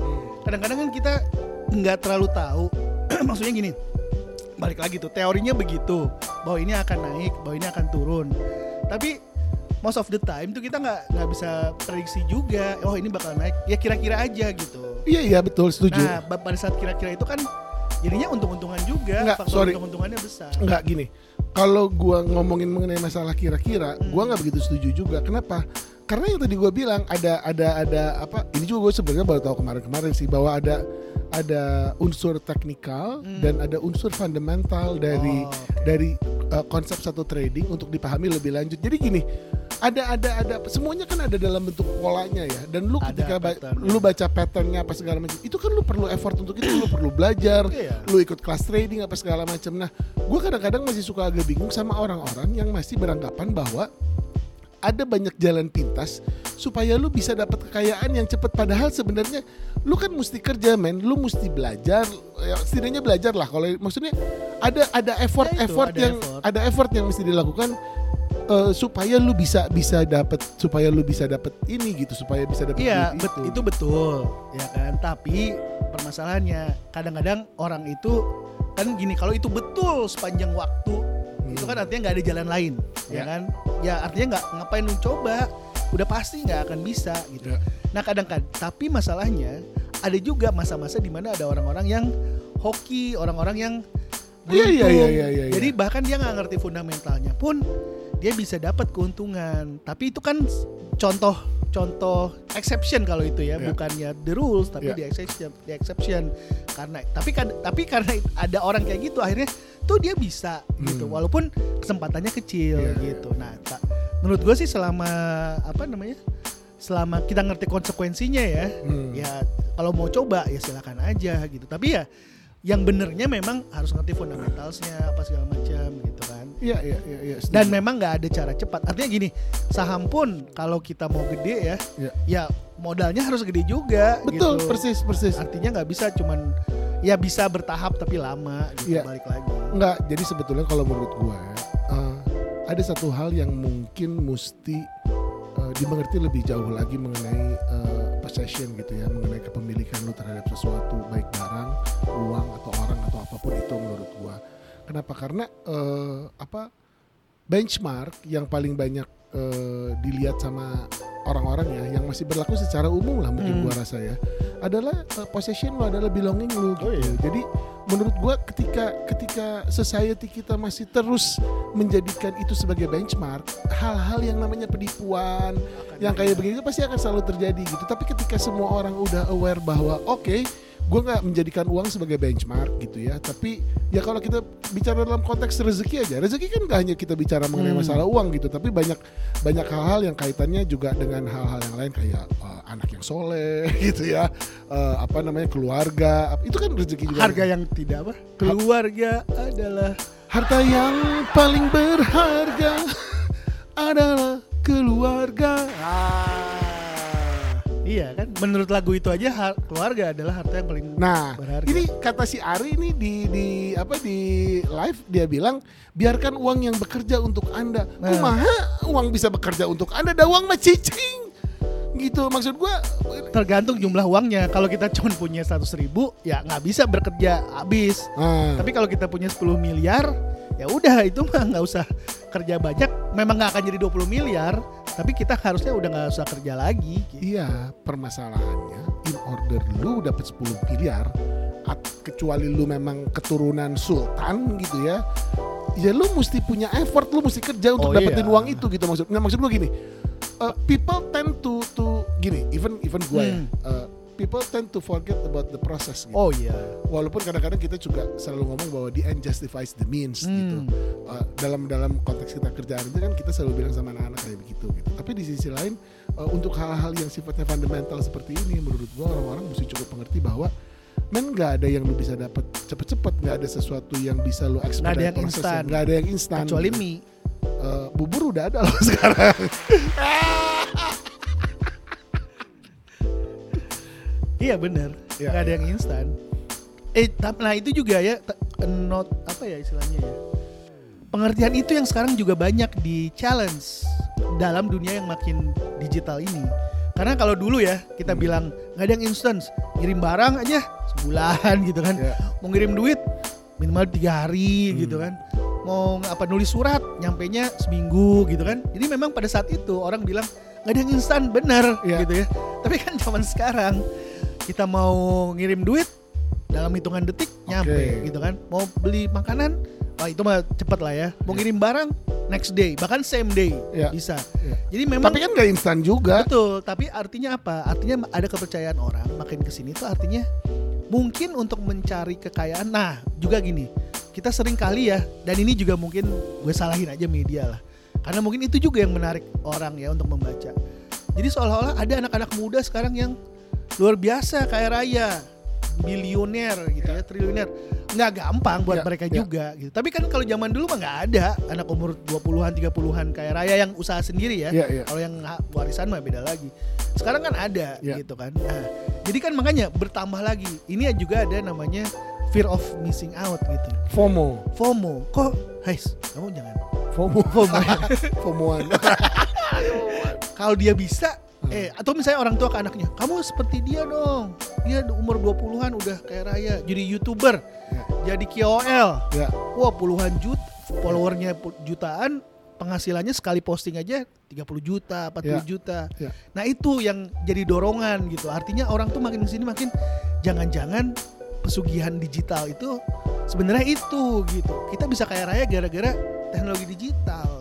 Kadang-kadang kan kita nggak terlalu tahu. *clears throat* Maksudnya gini, balik lagi tuh teorinya begitu bahwa ini akan naik, bahwa ini akan turun. Tapi most of the time tuh kita nggak nggak bisa prediksi juga. Oh ini bakal naik. Ya kira-kira aja gitu. Iya iya betul setuju. Nah pada saat kira-kira itu kan jadinya untung-untungan juga. Nggak, Faktor sorry. untung-untungannya besar. Enggak gini. Kalau gua ngomongin mengenai masalah kira-kira, Hmm. gua nggak begitu setuju juga. Kenapa? Karena yang tadi gua bilang ada ada ada apa? Ini juga gue sebenarnya baru tahu kemarin-kemarin sih bahwa ada ada unsur teknikal Hmm. dan ada unsur fundamental dari Oh, dari uh, konsep satu trading untuk dipahami lebih lanjut. Jadi gini, ada ada ada semuanya kan ada dalam bentuk polanya ya. Dan lu Ada ketika ba- lu baca patternnya apa segala macam, itu kan lu perlu effort untuk itu, lu perlu belajar, Iya. lu ikut kelas trading apa segala macam. Nah, gue kadang-kadang masih suka agak bingung sama orang-orang yang masih beranggapan bahwa ada banyak jalan pintas supaya lu bisa dapat kekayaan yang cepat padahal sebenarnya lu kan mesti kerja men. Lu mesti belajar. Ya, setidaknya belajar lah. Kalau maksudnya ada ada effort Ya itu, effort ada yang effort. ada effort yang mesti dilakukan eh, supaya lu bisa bisa dapat supaya lu bisa dapat ini gitu supaya bisa dapat Iya, bet- itu betul, ya kan. Tapi permasalahannya kadang-kadang orang itu kan gini, kalau itu betul sepanjang waktu, itu kan artinya nggak ada jalan lain, ya Ya. kan? Ya artinya nggak ngapain lu coba, udah pasti nggak akan bisa gitu. Ya. Nah kadang-kadang, tapi masalahnya ada juga masa-masa di mana ada orang-orang yang hoki, orang-orang yang Iya, iya, beruntung. iya, iya, iya, iya. Jadi bahkan dia nggak ngerti fundamentalnya pun dia bisa dapat keuntungan. Tapi itu kan contoh contoh exception kalau itu ya, Ya. bukannya the rules tapi the exception, the exception. Karena tapi kan tapi karena ada orang kayak gitu akhirnya tuh dia bisa gitu Hmm. walaupun kesempatannya kecil Ya, gitu. Nah, ta- menurut gue sih selama apa namanya? Selama kita ngerti konsekuensinya ya, Hmm. ya kalau mau coba ya silakan aja gitu. Tapi ya yang benernya memang harus ngerti fundamentalsnya apa segala macam gitu kan Iya iya iya iya. setuju. dan memang nggak ada cara cepat artinya gini saham pun kalau kita mau gede ya Iya. ya modalnya harus gede juga betul gitu. persis persis. artinya nggak bisa cuman ya bisa bertahap tapi lama gitu Iya. balik lagi Enggak, jadi sebetulnya kalau menurut gua eh, ada satu hal yang mungkin mesti dimengerti lebih jauh lagi mengenai eh, possession gitu ya, mengenai kepemilikan lu terhadap sesuatu baik barang, uang atau orang atau apa pun itu menurut gua. Kenapa? Karena eh, apa benchmark yang paling banyak eh, dilihat sama orang-orang ya yang masih berlaku secara umum lah mungkin Hmm. gua rasa ya adalah eh, possession lu adalah belonging lu gitu. Oh iya. Jadi menurut gua ketika ketika society kita masih terus menjadikan itu sebagai benchmark, hal-hal yang namanya penipuan, yang kayak begitu pasti akan selalu terjadi gitu. Tapi ketika semua orang udah aware bahwa oke, gue nggak menjadikan uang sebagai benchmark gitu ya. Tapi ya kalau kita bicara dalam konteks rezeki aja, rezeki kan gak hanya kita bicara mengenai Hmm. masalah uang gitu, tapi banyak banyak hal-hal yang kaitannya juga dengan hal-hal yang lain kayak uh, anak yang soleh *laughs* gitu ya, Uh, apa namanya keluarga, itu kan rezeki juga. harga yang tidak apa keluarga adalah Harta yang paling berharga *laughs* adalah keluarga. Iya kan menurut lagu itu aja har- keluarga adalah harta yang paling Nah, berharga ini kata si Ari ini di di apa di live dia bilang biarkan uang yang bekerja untuk Anda. Nah. Kumaha uang bisa bekerja untuk Anda? Da uang mah cicing. Gitu maksud gua tergantung jumlah uangnya kalau kita cuma punya 100 ribu ya nggak bisa bekerja habis Ah, tapi kalau kita punya 10 miliar ya udah itu mah nggak usah kerja banyak memang nggak akan jadi 20 miliar tapi kita harusnya udah nggak usah kerja lagi gitu. iya, permasalahannya in order lu dapat 10 miliar kecuali lu memang keturunan sultan gitu ya. Ya lu mesti punya effort, lu mesti kerja untuk Oh, dapetin iya. uang itu gitu maksud. Nah, maksud gua gini. uh, people tend to to gini, even even gua ya. Hmm. uh, people tend to forget about the process gitu. oh iya Walaupun kadang-kadang kita juga selalu ngomong bahwa the end justifies the means gitu. Hmm. Uh, dalam dalam konteks kita kerjaan itu kan kita selalu bilang sama anak-anak kayak begitu gitu. Tapi di sisi lain uh, untuk hal-hal yang sifatnya fundamental seperti ini menurut gua orang-orang mesti cukup mengerti bahwa men nggak ada yang lu bisa dapat cepet-cepet nggak ada sesuatu yang bisa lu Nggak ada yang instan. nggak ada yang instan kecuali gitu. mie Uh, bubur udah ada loh *laughs* sekarang *laughs* iya bener Iya, nggak ada iya. yang instan eh tapi nah itu juga ya not apa ya istilahnya ya pengertian itu yang sekarang juga banyak di challenge dalam dunia yang makin digital ini karena kalau dulu ya kita Hmm. bilang nggak ada yang instan ngirim barang aja sebulan *laughs* gitu kan Ya. mau ngirim duit minimal tiga hari Hmm. gitu kan mau apa nulis surat nyampe nya seminggu gitu kan jadi memang pada saat itu orang bilang nggak ada yang instan bener Iya. gitu ya tapi kan zaman sekarang kita mau ngirim duit dalam hitungan detik nyampe Oke. gitu kan mau beli makanan wah itu mah cepet lah ya mau ngirim barang next day bahkan same day Iya. bisa Iya. jadi memang tapi kan nggak instan juga Betul, tapi artinya apa? Artinya ada kepercayaan orang makin ke sini tuh artinya mungkin untuk mencari kekayaan. Nah, juga gini, kita sering kali ya, dan ini juga mungkin gue salahin aja media lah. Karena mungkin itu juga yang menarik orang ya untuk membaca. Jadi seolah-olah ada anak-anak muda sekarang yang luar biasa kaya raya, milioner gitu ya, triliuner. Nggak gampang buat Ya, mereka ya. juga gitu. Tapi kan kalau zaman dulu mah nggak ada anak umur 20-an, 30-an kaya raya yang usaha sendiri ya. Iya, iya. Kalau yang warisan mah beda lagi. Sekarang kan ada Ya. gitu kan. Nah, jadi kan makanya bertambah lagi. Ini juga ada namanya fear of missing out gitu. FOMO FOMO. Kok, Hais, kamu jangan. FOMO FOMO. *laughs* FOMOan *laughs* Kalau dia bisa Hmm. eh atau misalnya orang tua ke anaknya, kamu seperti dia dong. Dia umur 20-an udah kaya raya, jadi YouTuber, Ya. jadi KOL. ya Wah, puluhan juta followernya jutaan, penghasilannya sekali posting aja 30 juta, 40 Ya. juta. Ya. Nah, itu yang jadi dorongan gitu. Artinya orang tuh makin ke sini makin jangan-jangan pesugihan digital itu sebenarnya itu gitu. Kita bisa kaya raya gara-gara teknologi digital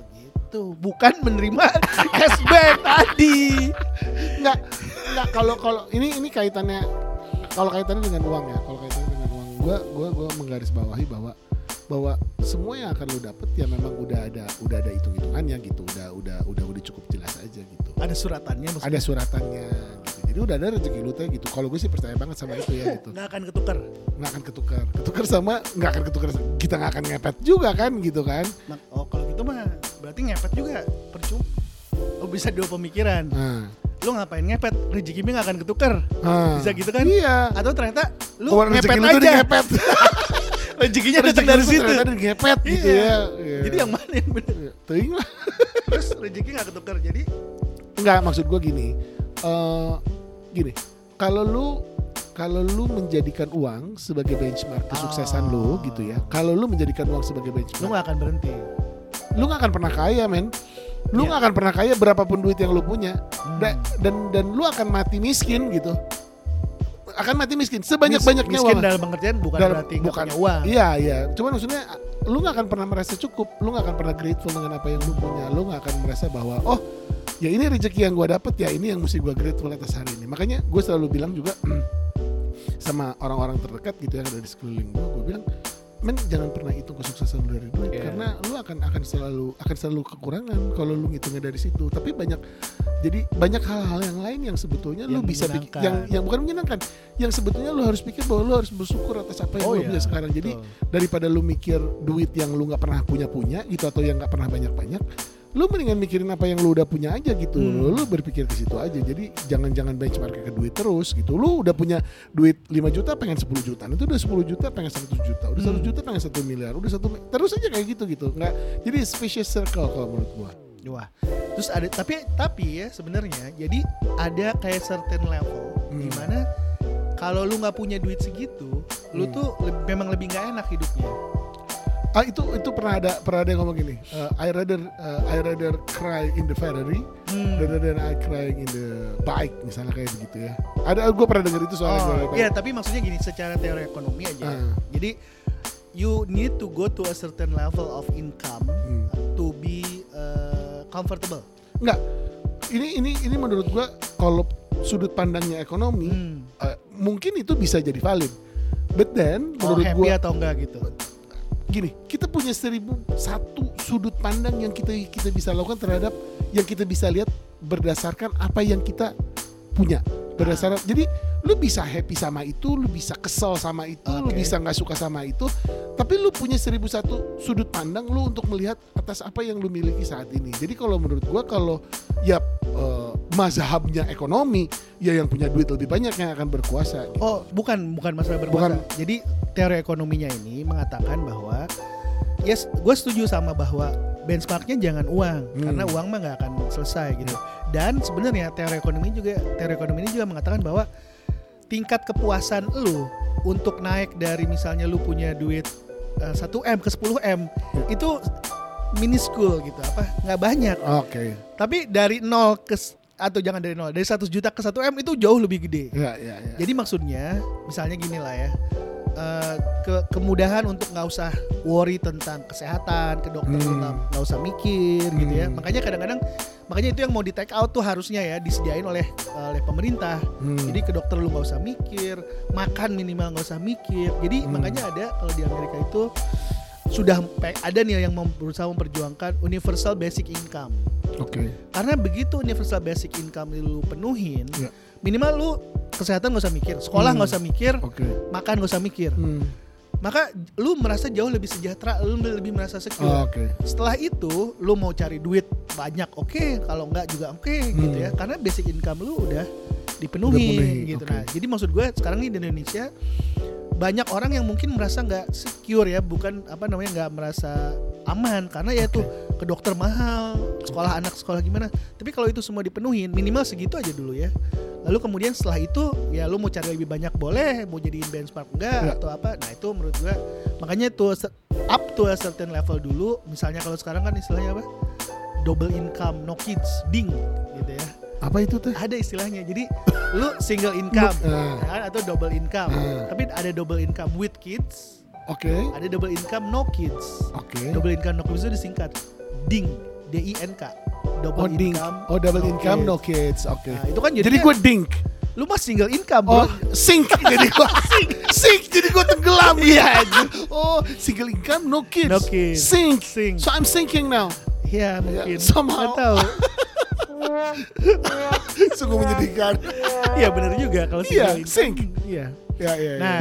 gitu. Bukan menerima *laughs* cashback tadi. nggak nggak kalau kalau ini ini kaitannya kalau kaitannya dengan uang ya kalau kaitannya dengan uang gua gua gua menggarisbawahi bahwa bahwa semua yang akan lu dapet ya memang udah ada udah ada hitung hitungannya gitu udah udah udah udah cukup jelas aja gitu Ada suratannya maksudnya. ada suratannya gitu jadi udah ada rezeki lu teh gitu. Kalau gue sih percaya banget sama itu ya gitu. Nggak akan ketukar nggak akan ketukar ketukar sama nggak akan ketukar kita nggak akan ngepet juga kan gitu kan. Oh kalau gitu mah berarti ngepet juga percuma. Oh bisa dua pemikiran. Nah, lu ngapain ngepet? Rezekinya nggak akan ketukar nah. bisa gitu kan? Iya. Atau ternyata lu rezeki ngepet lu tuh aja. ngepet *laughs* rezekinya datang Rezeki dari lu tuh situ. ngepet gitu Iya. ya. Iya. jadi yang mana yang benar Iya, teuing lah. Terus rezeki nggak ketukar jadi? Enggak, maksud gue gini. eh gini, kalau lu kalau lu menjadikan uang sebagai benchmark kesuksesan lu Ah. gitu ya. Kalau lu menjadikan uang sebagai lu benchmark, nggak akan berhenti lu nggak akan pernah kaya, men. Lu Iya. nggak akan pernah kaya berapapun duit yang lu punya. Hmm. Da- dan dan lu akan mati miskin gitu. Akan mati miskin sebanyak-banyaknya miskin uang. dalam pengertian bukan Dalam- berarti bukan. punya uang Iya, iya. Cuman maksudnya lu nggak akan pernah merasa cukup, lu nggak akan pernah grateful dengan apa yang lu punya. Lu nggak akan merasa bahwa oh, ya ini rezeki yang gua dapet ya ini yang mesti gua grateful atas hari ini. Makanya gue selalu bilang juga *clears throat* sama orang-orang terdekat gitu yang ada di sekeliling gua, gue bilang men jangan pernah hitung kesuksesan lu dari duit Iya. karena lu akan akan selalu akan selalu kekurangan kalau lu ngitungnya dari situ tapi banyak jadi banyak hal-hal yang lain yang sebetulnya lu Yang bisa bikin yang yang bukan menyenangkan yang sebetulnya lu harus pikir bahwa lu harus bersyukur atas apa yang Oh lu iya, punya sekarang jadi betul. daripada lu mikir duit yang lu nggak pernah punya punya gitu atau yang nggak pernah banyak banyak lu mendingan mikirin apa yang lu udah punya aja gitu Hmm. lu, berpikir ke situ aja jadi jangan jangan benchmark ke duit terus gitu lu udah punya duit 5 juta pengen 10 juta itu udah 10 juta pengen 100 juta udah 100 Hmm. juta pengen 1 miliar udah satu terus aja kayak gitu gitu nggak jadi vicious circle kalau menurut gua Wah, terus ada tapi tapi ya sebenarnya jadi ada kayak certain level Hmm. di mana kalau lu nggak punya duit segitu, lu Hmm. tuh le- memang lebih nggak enak hidupnya. Ah itu itu pernah ada pernah ada yang ngomong gini eh, I rather eh, I rather cry in the Ferrari Hmm. rather than I crying in the bike misalnya kayak begitu ya ada gua pernah denger itu soalnya Oh, gua- iya, tapi maksudnya gini secara teori ekonomi aja. Ah. Jadi you need to go to a certain level of income Hmm. to be uh, comfortable. Enggak. Ini ini ini menurut gua kalau sudut pandangnya ekonomi Hmm. eh, mungkin itu bisa jadi valid. But then Oh, menurut happy gua atau enggak gitu. Gini, kita punya seribu satu sudut pandang yang kita kita bisa lakukan terhadap yang kita bisa lihat berdasarkan apa yang kita punya. Berdasarkan jadi lu bisa happy sama itu, lu bisa kesel sama itu, lu Oke. bisa nggak suka sama itu, tapi lu punya seribu satu sudut pandang lu untuk melihat atas apa yang lu miliki saat ini. Jadi kalau menurut gua kalau ya eh, mazhabnya ekonomi, ya yang punya duit lebih banyak yang akan berkuasa. gitu. Oh, bukan bukan masalah berkuasa. Jadi teori ekonominya ini mengatakan bahwa yes, gue setuju sama bahwa benchmarknya jangan uang Hmm. karena uang mah nggak akan selesai gitu. Dan sebenarnya teori ekonomi juga teori ekonomi ini juga mengatakan bahwa tingkat kepuasan lu untuk naik dari misalnya lu punya duit eh, 1 m ke 10 m itu minuscule gitu apa? Nggak banyak. Oke. tapi dari 0 ke atau jangan dari 0 dari 100 juta ke 1 m itu jauh lebih gede. Ya, ya, ya. jadi maksudnya, misalnya gini lah ya, eh, ke kemudahan untuk nggak usah worry tentang kesehatan, ke dokter Hmm. tetap nggak usah mikir gitu ya. Hmm. Makanya kadang-kadang, makanya itu yang mau di take out tuh harusnya ya disediain oleh oleh pemerintah. Hmm. Jadi ke dokter lu nggak usah mikir, makan minimal nggak usah mikir. Jadi Hmm. makanya ada kalau di Amerika itu sudah ada nih yang berusaha memperjuangkan universal basic income. Oke. Karena begitu universal basic income lu penuhin, Ya. Minimal lu kesehatan gak usah mikir, sekolah Hmm. nggak usah mikir, Oke. makan gak usah mikir. Hmm. Maka lu merasa jauh lebih sejahtera, lu lebih merasa Oh, secure. Oke. Setelah itu lu mau cari duit banyak oke, kalau enggak juga oke gitu Hmm. ya. Karena basic income lu udah Udah dipenuhi penuhi, gitu. oke. Nah, jadi maksud gue sekarang nih di Indonesia banyak orang yang mungkin merasa nggak secure ya, bukan apa namanya nggak merasa aman karena ya tuh ke dokter mahal, sekolah anak sekolah gimana. Tapi kalau itu semua dipenuhin, minimal segitu aja dulu ya. Lalu kemudian setelah itu ya lu mau cari lebih banyak boleh, mau jadiin benchmark enggak Ya. atau apa. Nah, itu menurut gua makanya itu up to a certain level dulu. Misalnya kalau sekarang kan istilahnya apa? Double income, no kids, ding gitu ya. Apa itu teh? Ada istilahnya. Jadi lu single income ya kan, atau double income. Ah. Tapi ada double income with kids, Oke. ada double income no kids. Oke. Double income no kids itu disingkat DINK, D I N K. Double Oh dink. income. Oh double no income kids. no kids. Oke. Nah, itu kan Jadi jadinya- gue dink. lu mah single income, Bro. Oh sink. *laughs* jadi gue sink. Sink. Jadi gue tenggelam. *laughs* Iya, Oh single income no kids. No kids. Sink. Sink. So I'm sinking now. Iya, mungkin. somehow. Nggak tahu. *laughs* *laughs* Sungguh menyedihkan. Iya bener juga kalau Iya, income, sync. Iya. Ya, ya, ya. Nah,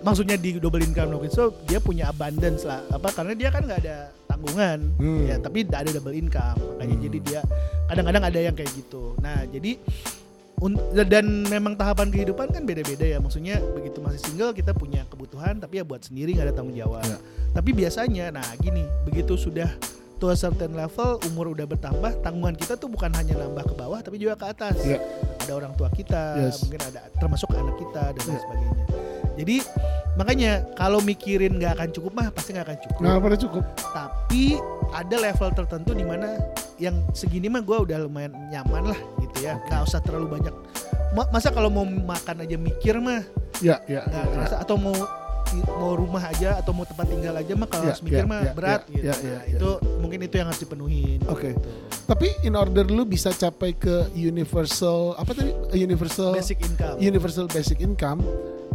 maksudnya di double income no so dia punya abundance lah. Apa karena dia kan nggak ada tanggungan. Hmm. Ya, tapi ada double income. Makanya Hmm. jadi dia kadang-kadang ada yang kayak gitu. Nah, jadi dan memang tahapan kehidupan kan beda-beda ya. Maksudnya begitu masih single kita punya kebutuhan tapi ya buat sendiri nggak ada tanggung jawab. Ya. Tapi biasanya nah gini, begitu sudah to a certain level umur udah bertambah, tanggungan kita tuh bukan hanya nambah ke bawah tapi juga ke atas. Ya. Ada orang tua kita, Yes. mungkin ada termasuk anak kita dan lain Ya. sebagainya. Jadi makanya kalau mikirin nggak akan cukup mah pasti nggak akan cukup. Nggak pada cukup. Tapi ada level tertentu di mana yang segini mah gue udah lumayan nyaman lah gitu ya. Nggak usah terlalu banyak. Ma- Masa kalau mau makan aja mikir mah Ya, ya. nggak ya. kerasa atau mau mau rumah aja atau mau tempat tinggal aja mah kalau Ya, harus mikir ya, mah ya, berat ya, gitu. ya, ya, Nah, ya. Itu mungkin itu yang harus dipenuhin. Oke. gitu. Tapi in order lu bisa capai ke universal apa tadi? Universal Basic income. universal basic income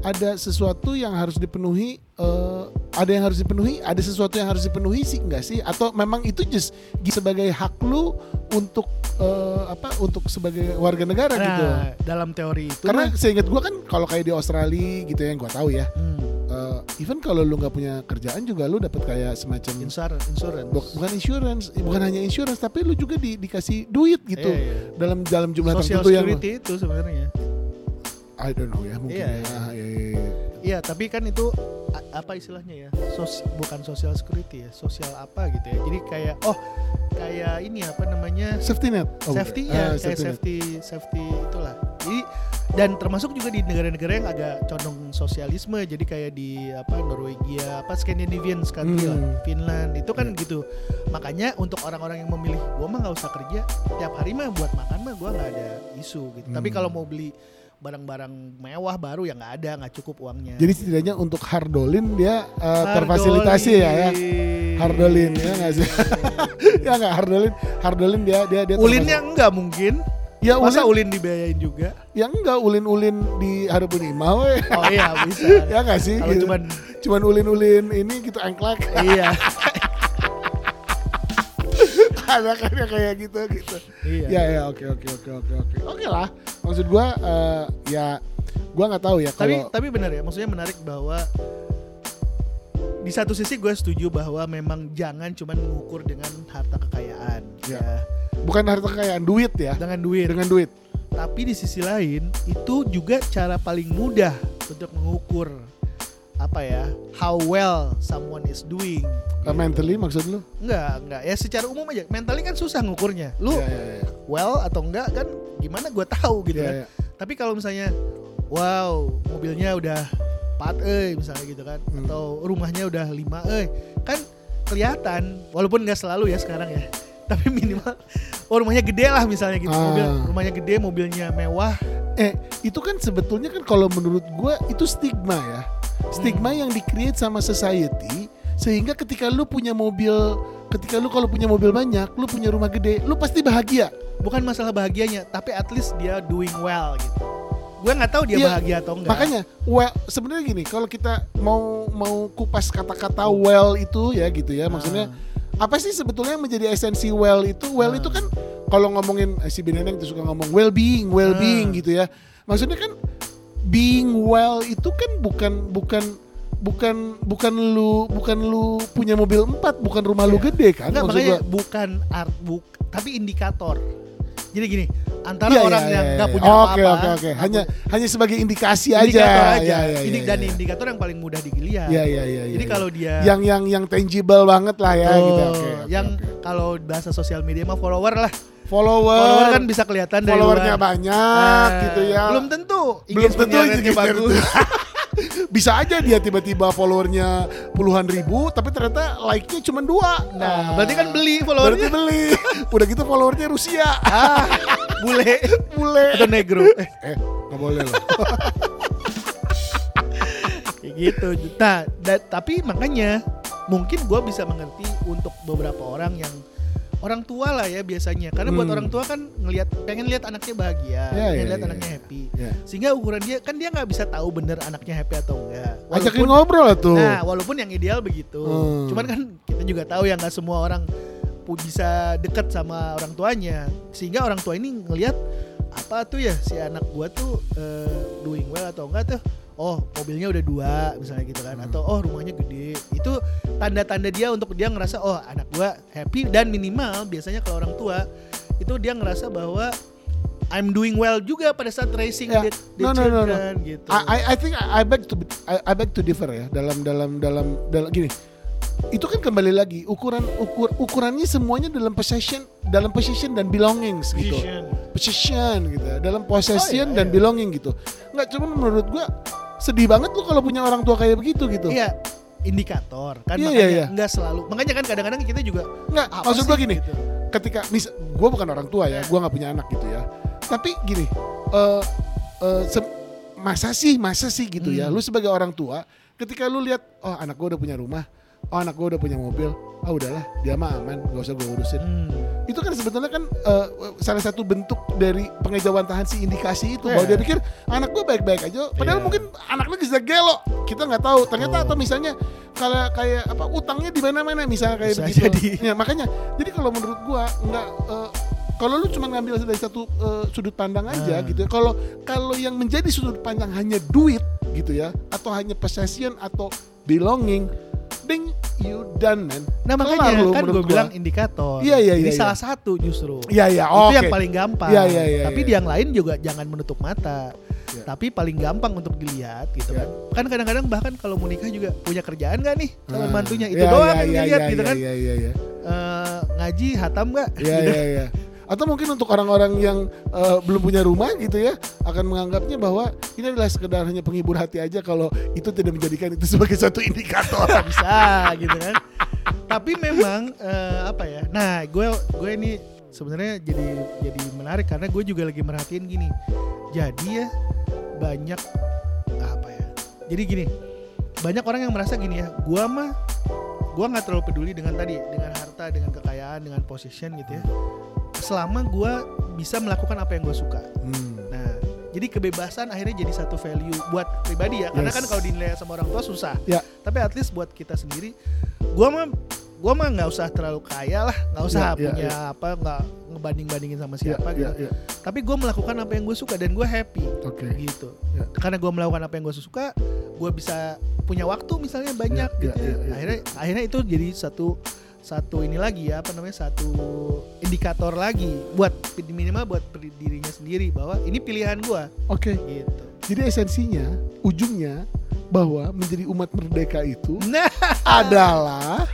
ada sesuatu yang harus dipenuhi eh, ada yang harus dipenuhi ada sesuatu yang harus dipenuhi sih enggak sih atau memang itu just sebagai hak lu untuk eh, apa untuk sebagai warga negara gitu Nah, dalam teori itu karena seingat gua kan kalau kayak di Australia gitu ya yang gua tahu ya hmm, eh, even kalau lu nggak punya kerjaan juga lu dapat kayak semacam insurance, insurance. bu- bukan insurance bukan hanya insurance tapi lu juga di- dikasih duit gitu Iya, iya. dalam dalam jumlah Social tertentu yang security itu sebenarnya. I don't know ya mungkin Iya, ya, iya. ya, ya, ya. Iya, tapi kan itu apa istilahnya ya? Sos, bukan social security ya, sosial apa gitu ya. Jadi kayak oh, kayak ini apa namanya? safety net Oh, safety bukan. ya, Ah, kayak safety net. safety safety itulah. Jadi dan termasuk juga di negara-negara yang agak condong sosialisme. Jadi kayak di apa Norwegia, apa Scandinavian country Hmm. lah, Finland itu kan gitu. Makanya untuk orang-orang yang memilih gua mah nggak usah kerja, tiap hari mah buat makan mah gua nggak ada isu gitu. Tapi Hmm. kalau mau beli barang-barang mewah baru ya nggak ada, nggak cukup uangnya. Jadi setidaknya untuk Hardolin dia uh, terfasilitasi ya ya. Hardolin, ya nggak sih? *laughs* ya nggak Hardolin, Hardolin dia dia dia Ulinnya enggak mungkin. ya Masa ulin, ulin dibiayain juga? ya enggak ulin-ulin di Harupun Imau we. Oh iya bisa. *laughs* ya nggak sih? Kalau Gitu. cuman cuman ulin-ulin ini gitu engklek iya. *laughs* ada kayak kayak gitu gitu. iya. Ya ya oke oke oke oke oke. Oke lah. Maksud gua eh, ya gua nggak tahu ya Tapi kalau tapi benar ya, maksudnya menarik bahwa di satu sisi gue setuju bahwa memang jangan cuman mengukur dengan harta kekayaan Ya. ya, bukan harta kekayaan duit ya. dengan duit. Dengan duit. Tapi di sisi lain itu juga cara paling mudah untuk mengukur apa ya how well someone is doing. Eh, mentally maksud lu? Enggak, enggak. Ya secara umum aja. Mentally kan susah ngukurnya. Lu Ya, ya, ya. well atau enggak kan gimana gue tahu gitu Ya, kan. ya. Tapi kalau misalnya wow, mobilnya udah 4 eh misalnya gitu kan Hmm. atau rumahnya udah 5 eh kan kelihatan walaupun nggak selalu ya sekarang ya. Tapi minimal oh rumahnya gede lah misalnya gitu. Ah. Mobil rumahnya gede, mobilnya mewah. Eh, itu kan sebetulnya kan kalau menurut gua itu stigma ya. Stigma Hmm. yang di-create sama society sehingga ketika lu punya mobil, ketika lu kalau punya mobil banyak, lu punya rumah gede, lu pasti bahagia. Bukan masalah bahagianya, tapi at least dia doing well gitu. Gue nggak tahu dia Iya, bahagia atau enggak. Makanya, well sebenarnya gini, kalau kita mau mau kupas kata-kata well itu ya gitu ya, maksudnya apa sih sebetulnya yang menjadi esensi well itu? Well Ah. itu kan kalau ngomongin eh, si Bineneng tuh suka ngomong well being, well being Ah. gitu ya. Maksudnya kan being well itu kan bukan bukan bukan bukan lu bukan lu punya mobil empat, bukan rumah lu Iya. gede kan? Enggak, maksud makanya gua. bukan art book, tapi indikator. Jadi gini, antara Iya, orang iya, yang iya, nggak iya. punya Oke apa-apa, oke oke. nggak Hanya hanya sebagai indikasi indikator aja. aja. Ya, ya, Ini ya, dan ya. indikator yang paling mudah dilihat. Iya iya iya. Jadi iya, kalau iya. dia yang yang yang tangible banget lah ya gitu. Oke, oke, yang oke. kalau bahasa sosial media mah follower lah. follower, Follower kan bisa kelihatan dari followernya banyak Nah, gitu ya. Belum tentu. Belum tentu engagement bagus. *laughs* Bisa aja dia tiba-tiba followernya puluhan ribu, tapi ternyata like-nya cuma dua. Nah, berarti kan beli Berarti followernya. beli. *laughs* Udah gitu followernya Rusia. ah, bule Bule. atau negro. Eh, Eh, nggak boleh loh. *laughs* gitu. Nah, da- tapi makanya mungkin gue bisa mengerti untuk beberapa orang yang orang tua lah ya biasanya. Karena buat Hmm. orang tua kan ngelihat pengen lihat anaknya bahagia, Ya, pengen ya, lihat ya, anaknya ya. happy. Ya. Sehingga ukuran dia kan dia nggak bisa tahu bener anaknya happy atau enggak. Ajakin ngobrol lah tuh. Nah, walaupun yang ideal begitu. Hmm. Cuman kan kita juga tahu ya nggak semua orang bisa dekat sama orang tuanya. Sehingga orang tua ini ngelihat apa tuh ya si anak gua tuh eh, doing well atau enggak tuh oh mobilnya udah dua misalnya gitu kan Hmm. atau oh rumahnya gede itu tanda-tanda dia untuk dia ngerasa oh anak gua happy dan minimal biasanya kalau orang tua itu dia ngerasa bahwa I'm doing well juga pada saat racing Ya. the, the No, no, no, no. children gitu I, I, I think I, I beg to I, I beg to differ ya dalam dalam dalam dalam gini. Itu kan kembali lagi ukuran ukur ukurannya semuanya dalam possession dalam possession dan belongings gitu. Vision. Possession gitu. ya, Dalam possession Oh, iya, dan iya. belonging gitu. Nggak cuma menurut gua sedih banget lu kalau punya orang tua kayak begitu gitu. Iya, indikator kan Iya, makanya iya, iya. nggak selalu. Makanya kan kadang-kadang kita juga Nggak, maksud gua sih gini. gitu. ketika mis gue bukan orang tua ya, gue nggak punya anak gitu ya. Tapi gini, eh eh, se- masa sih, masa sih gitu ya. Hmm. Lu sebagai orang tua, ketika lu lihat, oh anak gue udah punya rumah, oh anak gue udah punya mobil, ah udahlah, dia mah aman, gak usah gue urusin. Hmm. Itu kan sebetulnya kan eh, salah satu bentuk dari pengejawantahan si indikasi itu Iya. bahwa dia pikir anak gue baik-baik aja, padahal Iya. mungkin anak lu bisa gelo, kita nggak tahu. Ternyata Oh. atau misalnya kalau kayak apa utangnya di mana-mana misalnya kayak Bisa begitu. jadi. Ya, makanya jadi kalau menurut gua nggak eh, kalau lu cuma ngambil dari satu eh, sudut pandang aja Hmm. gitu ya. Kalau kalau yang menjadi sudut pandang hanya duit gitu ya atau hanya possession atau belonging, then you done man. Nah Kelar makanya lu kan gue gua. bilang indikator. Iya, iya, Ini iya, salah satu justru. Iya iya, itu oh, yang paling gampang. Iya, iya, iya, Tapi iya. di yang lain juga jangan menutup mata. Iya. Tapi paling gampang untuk dilihat gitu Iya. kan. Kan kadang-kadang bahkan kalau mau nikah juga punya kerjaan gak nih calon Ah, mantunya itu iya, doang iya, yang iya, dilihat iya, gitu iya, kan. Iya iya iya. Eh, ngaji hatam gak? Iya iya iya. Atau mungkin untuk orang-orang yang eh, belum punya rumah gitu ya akan menganggapnya bahwa ini adalah sekedar hanya penghibur hati aja kalau itu tidak menjadikan itu *laughs* sebagai satu indikator. bisa gitu kan. Tapi memang eh, apa ya? Nah, gue gue ini sebenarnya jadi jadi menarik karena gue juga lagi merhatiin gini. Jadi ya banyak apa ya? Jadi gini, banyak orang yang merasa gini ya, gue mah gue nggak terlalu peduli dengan tadi dengan harta, dengan kekayaan, dengan position gitu ya. Selama gue bisa melakukan apa yang gue suka. Hmm. Nah, jadi kebebasan akhirnya jadi satu value buat pribadi ya. Karena Yes. kan kalau dinilai sama orang tua susah. Ya. Tapi at least buat kita sendiri, gua mah gua mah nggak usah terlalu kaya lah, nggak usah Ya, ya, punya apa nggak ngebanding bandingin sama siapa Iya, gitu. iya, iya. Tapi gua melakukan apa yang gue suka dan gue happy Oke. gitu. Ya. Karena gua melakukan apa yang gue suka, gue bisa punya waktu misalnya banyak Ya, gitu. ya, ya. ya, ya. Akhirnya akhirnya itu jadi satu satu ini lagi ya apa namanya satu indikator lagi buat minimal buat dirinya sendiri bahwa ini pilihan gua Oke. gitu. Jadi esensinya, ujungnya bahwa menjadi umat merdeka itu *laughs* Nah, adalah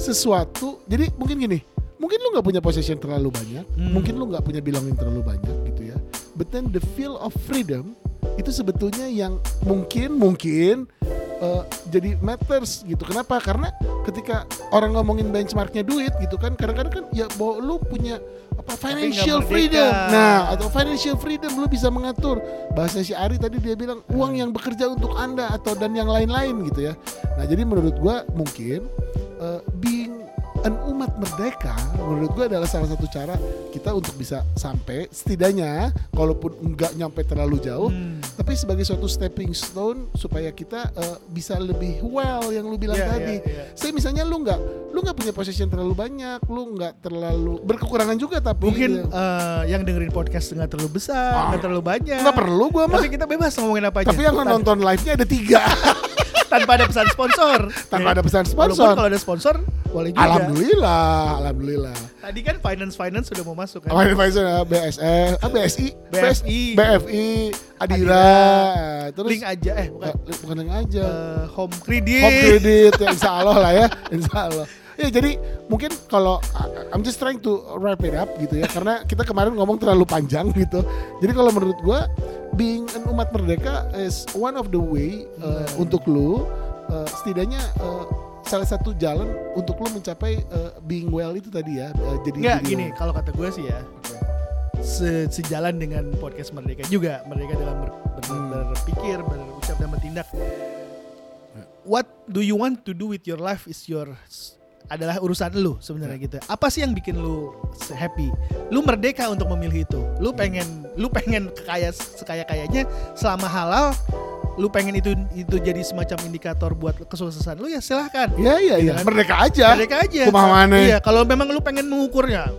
sesuatu. Jadi mungkin gini, mungkin lu nggak punya possession terlalu banyak, Hmm. mungkin lu nggak punya belonging terlalu banyak gitu ya. But then the feel of freedom itu sebetulnya yang mungkin mungkin uh, jadi matters gitu. Kenapa? Karena ketika orang ngomongin benchmarknya duit gitu kan, kadang-kadang kan ya bahwa lu punya apa financial freedom. Nah, atau financial freedom lu bisa mengatur. Bahasa si Ari tadi dia bilang uang yang bekerja untuk Anda atau dan yang lain-lain gitu ya. Nah, jadi menurut gua mungkin uh, an umat merdeka menurut gua adalah salah satu cara kita untuk bisa sampai setidaknya kalaupun enggak nyampe terlalu jauh Hmm. tapi sebagai suatu stepping stone supaya kita uh, bisa lebih well yang lu bilang Iya, tadi. iya, iya. Saya misalnya lu nggak lu nggak punya possession terlalu banyak, lu nggak terlalu berkekurangan juga tapi mungkin gitu. eh, yang dengerin podcast nggak terlalu besar, Ah, nggak terlalu banyak. nggak perlu gua mah. Tapi kita bebas ngomongin apa aja. Tapi yang nonton live-nya ada tiga *laughs* tanpa ada pesan sponsor. tanpa Ya. ada pesan Walaupun sponsor. kalau ada sponsor boleh juga. Alhamdulillah, alhamdulillah. Tadi kan finance finance sudah mau masuk kan. Apa advisor ya? BSF, ah, BSI, BFI. BFI, Adira, Adira. terus Link aja eh bukan eh, bukan yang aja. eh, home credit. Home credit ya insya Allah lah ya, *laughs* insya Allah. Ya jadi mungkin kalau I'm just trying to wrap it up gitu ya karena kita kemarin ngomong terlalu panjang gitu. Jadi kalau menurut gua being an umat merdeka is one of the way uh, Hmm. untuk lu uh, setidaknya uh, salah satu jalan untuk lu mencapai uh, being well itu tadi ya. uh, jadi Enggak jadi gini, kalau kata gue sih ya se- sejalan dengan podcast Merdeka juga Merdeka dalam ber- ber- Hmm. berpikir, berucap dan bertindak. What do you want to do with your life is your adalah urusan lu sebenarnya Ya. gitu. Apa sih yang bikin lu happy? Lu merdeka untuk memilih itu. Lu pengen lu pengen kaya sekaya kayanya selama halal lu pengen itu itu jadi semacam indikator buat kesuksesan lu ya silahkan Ya iya iya, Gitu kan? merdeka aja. Merdeka aja. Kumaha maneh. Iya, kalau memang lu pengen mengukurnya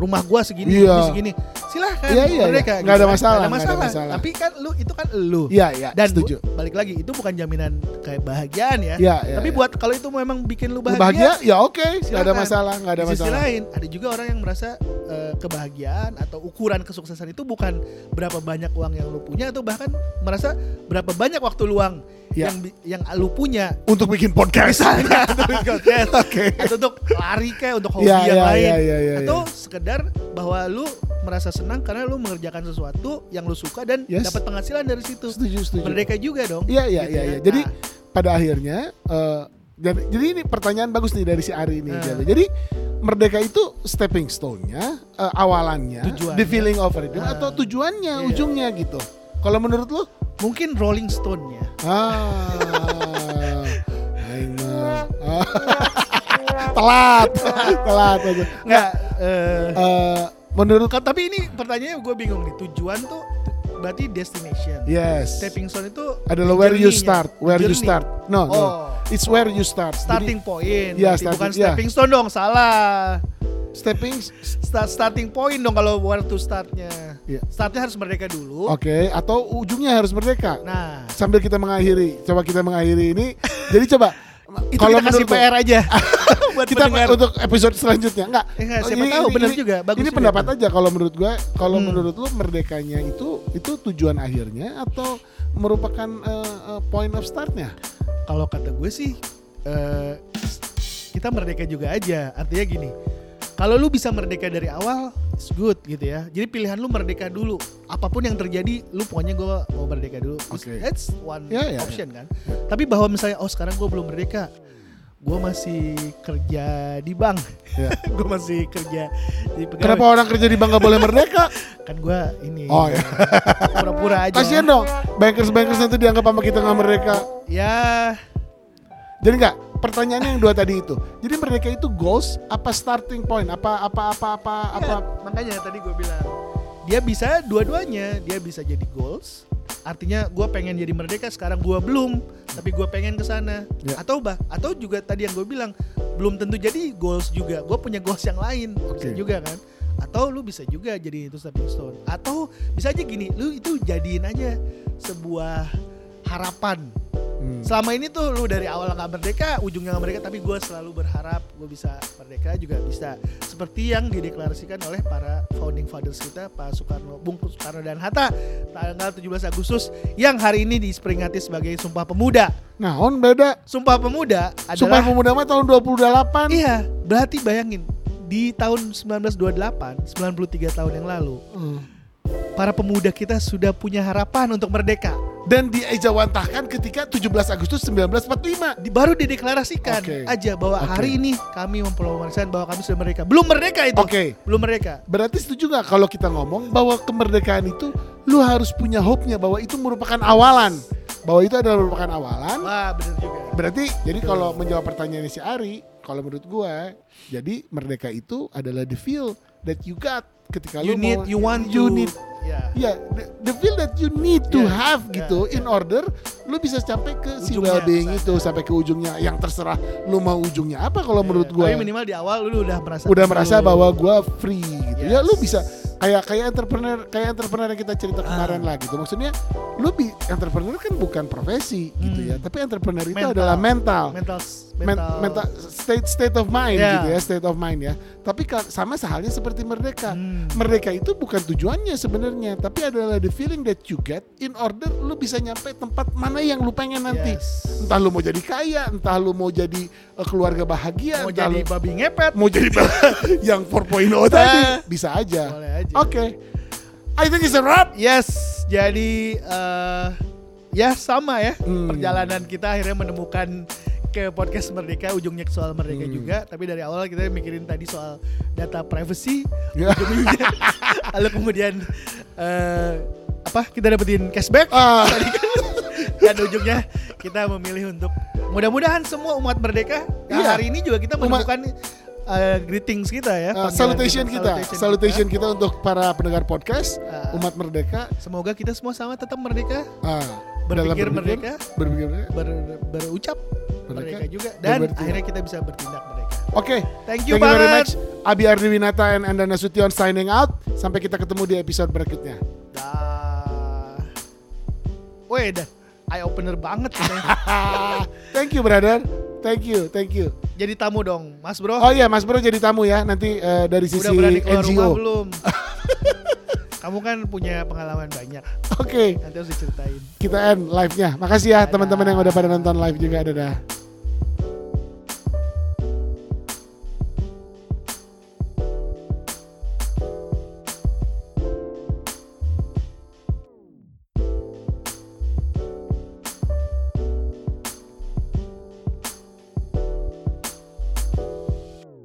rumah gua segini, Iya. ini segini. Silahkan Iya, iya, merdeka. iya. Nggak ada kan. masalah, Nggak ada nggak ada masalah. masalah. Tapi kan lu itu kan lu. Iya, iya, Dan setuju. bu- balik lagi itu bukan jaminan kebahagiaan ya. Iya, iya. Tapi iya. buat kalau itu memang bikin lu bahagia, bahagia, ya oke, nggak ada silakan. masalah, nggak ada di masalah. lain ada juga orang yang merasa eh, kebahagiaan atau ukuran kesuksesan itu bukan berapa banyak uang yang lu punya atau bahkan merasa berapa banyak waktu luang Ya. yang yang lu punya Untuk bikin podcast. misalnya *laughs* untuk podcast Oke. atau untuk lari kayak untuk hobi Iya, yang iya, lain iya, iya, iya, atau sekedar bahwa lu merasa senang karena lu mengerjakan sesuatu yang lu suka dan Yes. dapat penghasilan dari situ Setuju, setuju. merdeka juga dong Iya, iya, Gitu iya, ya. iya. Jadi Nah, pada akhirnya eh, jadi, jadi ini pertanyaan bagus nih dari si Ari ini. Hmm. Jadi, merdeka itu stepping stone-nya, eh, awalannya, Tujuannya. the feeling of freedom Ah. atau tujuannya, Iya. ujungnya gitu. Kalau menurut lu? Mungkin Rolling Stone ya Ah, aing mah. *laughs* Telat, telat aja. nggak eh, Eh, menurut Ka- tapi ini pertanyaannya gue bingung nih. Tujuan tuh tu- berarti destination yes, stepping stone itu adalah where you start, where you Journey. start. No, no, oh it's where you start. Jadi, starting point Iya, berarti starting- bukan stepping stone dong salah stepping, Start, starting point dong kalau where to startnya Iya. startnya harus mereka dulu oke, atau ujungnya harus merdeka. nah Sambil kita mengakhiri, coba kita mengakhiri ini. *laughs* jadi coba kalau kita kasih PR aja. *laughs* *laughs* Buat kita pendengar. untuk episode selanjutnya. Enggak. Eh, siapa tahu, benar juga, bagus ini juga. pendapat aja kalau menurut gua. Kalau Hmm. menurut lu merdekanya itu itu tujuan akhirnya atau merupakan eh, point of startnya? Kalau kata gue sih eh, kita merdeka juga aja. Artinya gini kalau lu bisa merdeka dari awal it's good gitu ya. Jadi pilihan lu merdeka dulu. Apa pun yang terjadi lu pokoknya gue mau merdeka dulu. Oke. that's one Ya, ya, option kan. Tapi bahwa misalnya oh sekarang gue belum merdeka gue masih kerja di bank. Ya. *laughs* gue masih kerja di pegawai. Kenapa orang kerja di bank nggak boleh merdeka? *laughs* Kan gue ini Oh, ya. pura-pura aja. Kasian dong. Bankers bankers nanti dianggap sama kita nggak merdeka. Ya. Jadi enggak pertanyaannya yang dua tadi itu. Jadi merdeka itu goals apa starting point? Apa apa apa apa apa apa? makanya tadi gue bilang. Dia bisa dua-duanya. Dia bisa jadi goals. Artinya gue pengen jadi merdeka sekarang gue belum. Tapi gue pengen ke sana. Ya. atau bah atau juga tadi yang gue bilang belum tentu jadi goals juga. Gue punya goals yang lain. Bisa Oke. juga kan? Atau lu bisa juga jadi itu stepping stone. Atau bisa aja gini lu itu jadiin aja sebuah harapan Hmm. selama ini tuh lu dari awal nggak merdeka ujungnya nggak merdeka tapi gue selalu berharap gue bisa merdeka juga bisa. Seperti yang dideklarasikan oleh para founding fathers kita Pak Soekarno Bung Soekarno dan Hatta tanggal 17 Agustus yang hari ini diperingati sebagai Sumpah Pemuda. Nah on beda. Sumpah Pemuda Sumpah adalah Pemuda mah tahun 28 iya berarti bayangin di tahun 1928 93 tahun yang lalu Hmm. para pemuda kita sudah punya harapan untuk merdeka dan diejawantahkan ketika 17 Agustus 1945 di, baru dideklarasikan Oke. aja bahwa Oke. hari ini kami mempromosikan bahwa kami sudah merdeka. Belum merdeka itu. Oke. Belum merdeka. Berarti setuju nggak kalau kita ngomong bahwa kemerdekaan itu lu harus punya hope-nya bahwa itu merupakan awalan. Bahwa itu adalah merupakan awalan. Wah, benar juga. Berarti jadi kalau menjawab pertanyaan si Ari, kalau menurut gua, jadi merdeka itu adalah the feel that you got ketika You lu need, mau you want you need Ya. Ya, the, the feel that you need to Yeah, have yeah, gitu yeah. in order lu bisa sampai ke si well-being itu sampai ke ujungnya yang terserah lu mau ujungnya apa kalau menurut gua. Tapi minimal di awal lu udah merasa udah dulu. merasa bahwa gua free gitu ya Yes. lu bisa kayak kayak entrepreneur kayak entrepreneur yang kita cerita Ah. kemarin lah gitu maksudnya lu bi entrepreneur kan bukan profesi gitu Hmm. ya tapi entrepreneur itu Mental. adalah mental mental Men- mental, mental state state of mind Yeah. gitu ya state of mind ya tapi sama sehalnya seperti merdeka Hmm. merdeka itu bukan tujuannya sebenarnya tapi adalah the feeling that you get in order lu bisa nyampe tempat mana yang lu pengen nanti Yes. entah lu mau jadi kaya entah lu mau jadi uh, keluarga bahagia Mau entah jadi lu babi ngepet. mau jadi *laughs* yang 4.0 tadi Ah. bisa aja oke I think it's a wrap Yes, jadi eh ya sama ya Hmm. perjalanan kita akhirnya menemukan ke podcast Merdeka ujungnya ke soal Merdeka Hmm. juga tapi dari awal kita mikirin tadi soal data privacy Ya. ujung-ujungnya *laughs* lalu kemudian eh apa kita dapetin cashback Ah. *laughs* dan ujungnya kita memilih untuk mudah-mudahan semua umat merdeka Nah, Iya. hari ini juga kita Umat- menemukan eh, greetings kita ya Uh, salutation kita, salutation kita untuk para pendengar podcast Ah. umat merdeka. semoga kita semua sama tetap merdeka ah, Berpikir merdeka. berpikir merdeka. ber- berucap Merdeka. merdeka juga Dan bertindak. akhirnya kita bisa bertindak merdeka Oke, Thank you very banget. much. Abi Ardiwinata and Anda Nasution signing out. Sampai kita ketemu di episode berikutnya. Dah. Weh, dah. Eye opener banget *laughs* thank you brother. Thank you, thank you. Jadi tamu dong, Mas Bro. Oh iya, Mas Bro jadi tamu ya nanti eh, dari sisi Udah berani keluar rumah NGO. belum? *laughs* Kamu kan punya pengalaman banyak. Oke, Nanti harus diceritain. kita end live-nya. Makasih ya teman-teman yang udah pada nonton live juga. Dadah.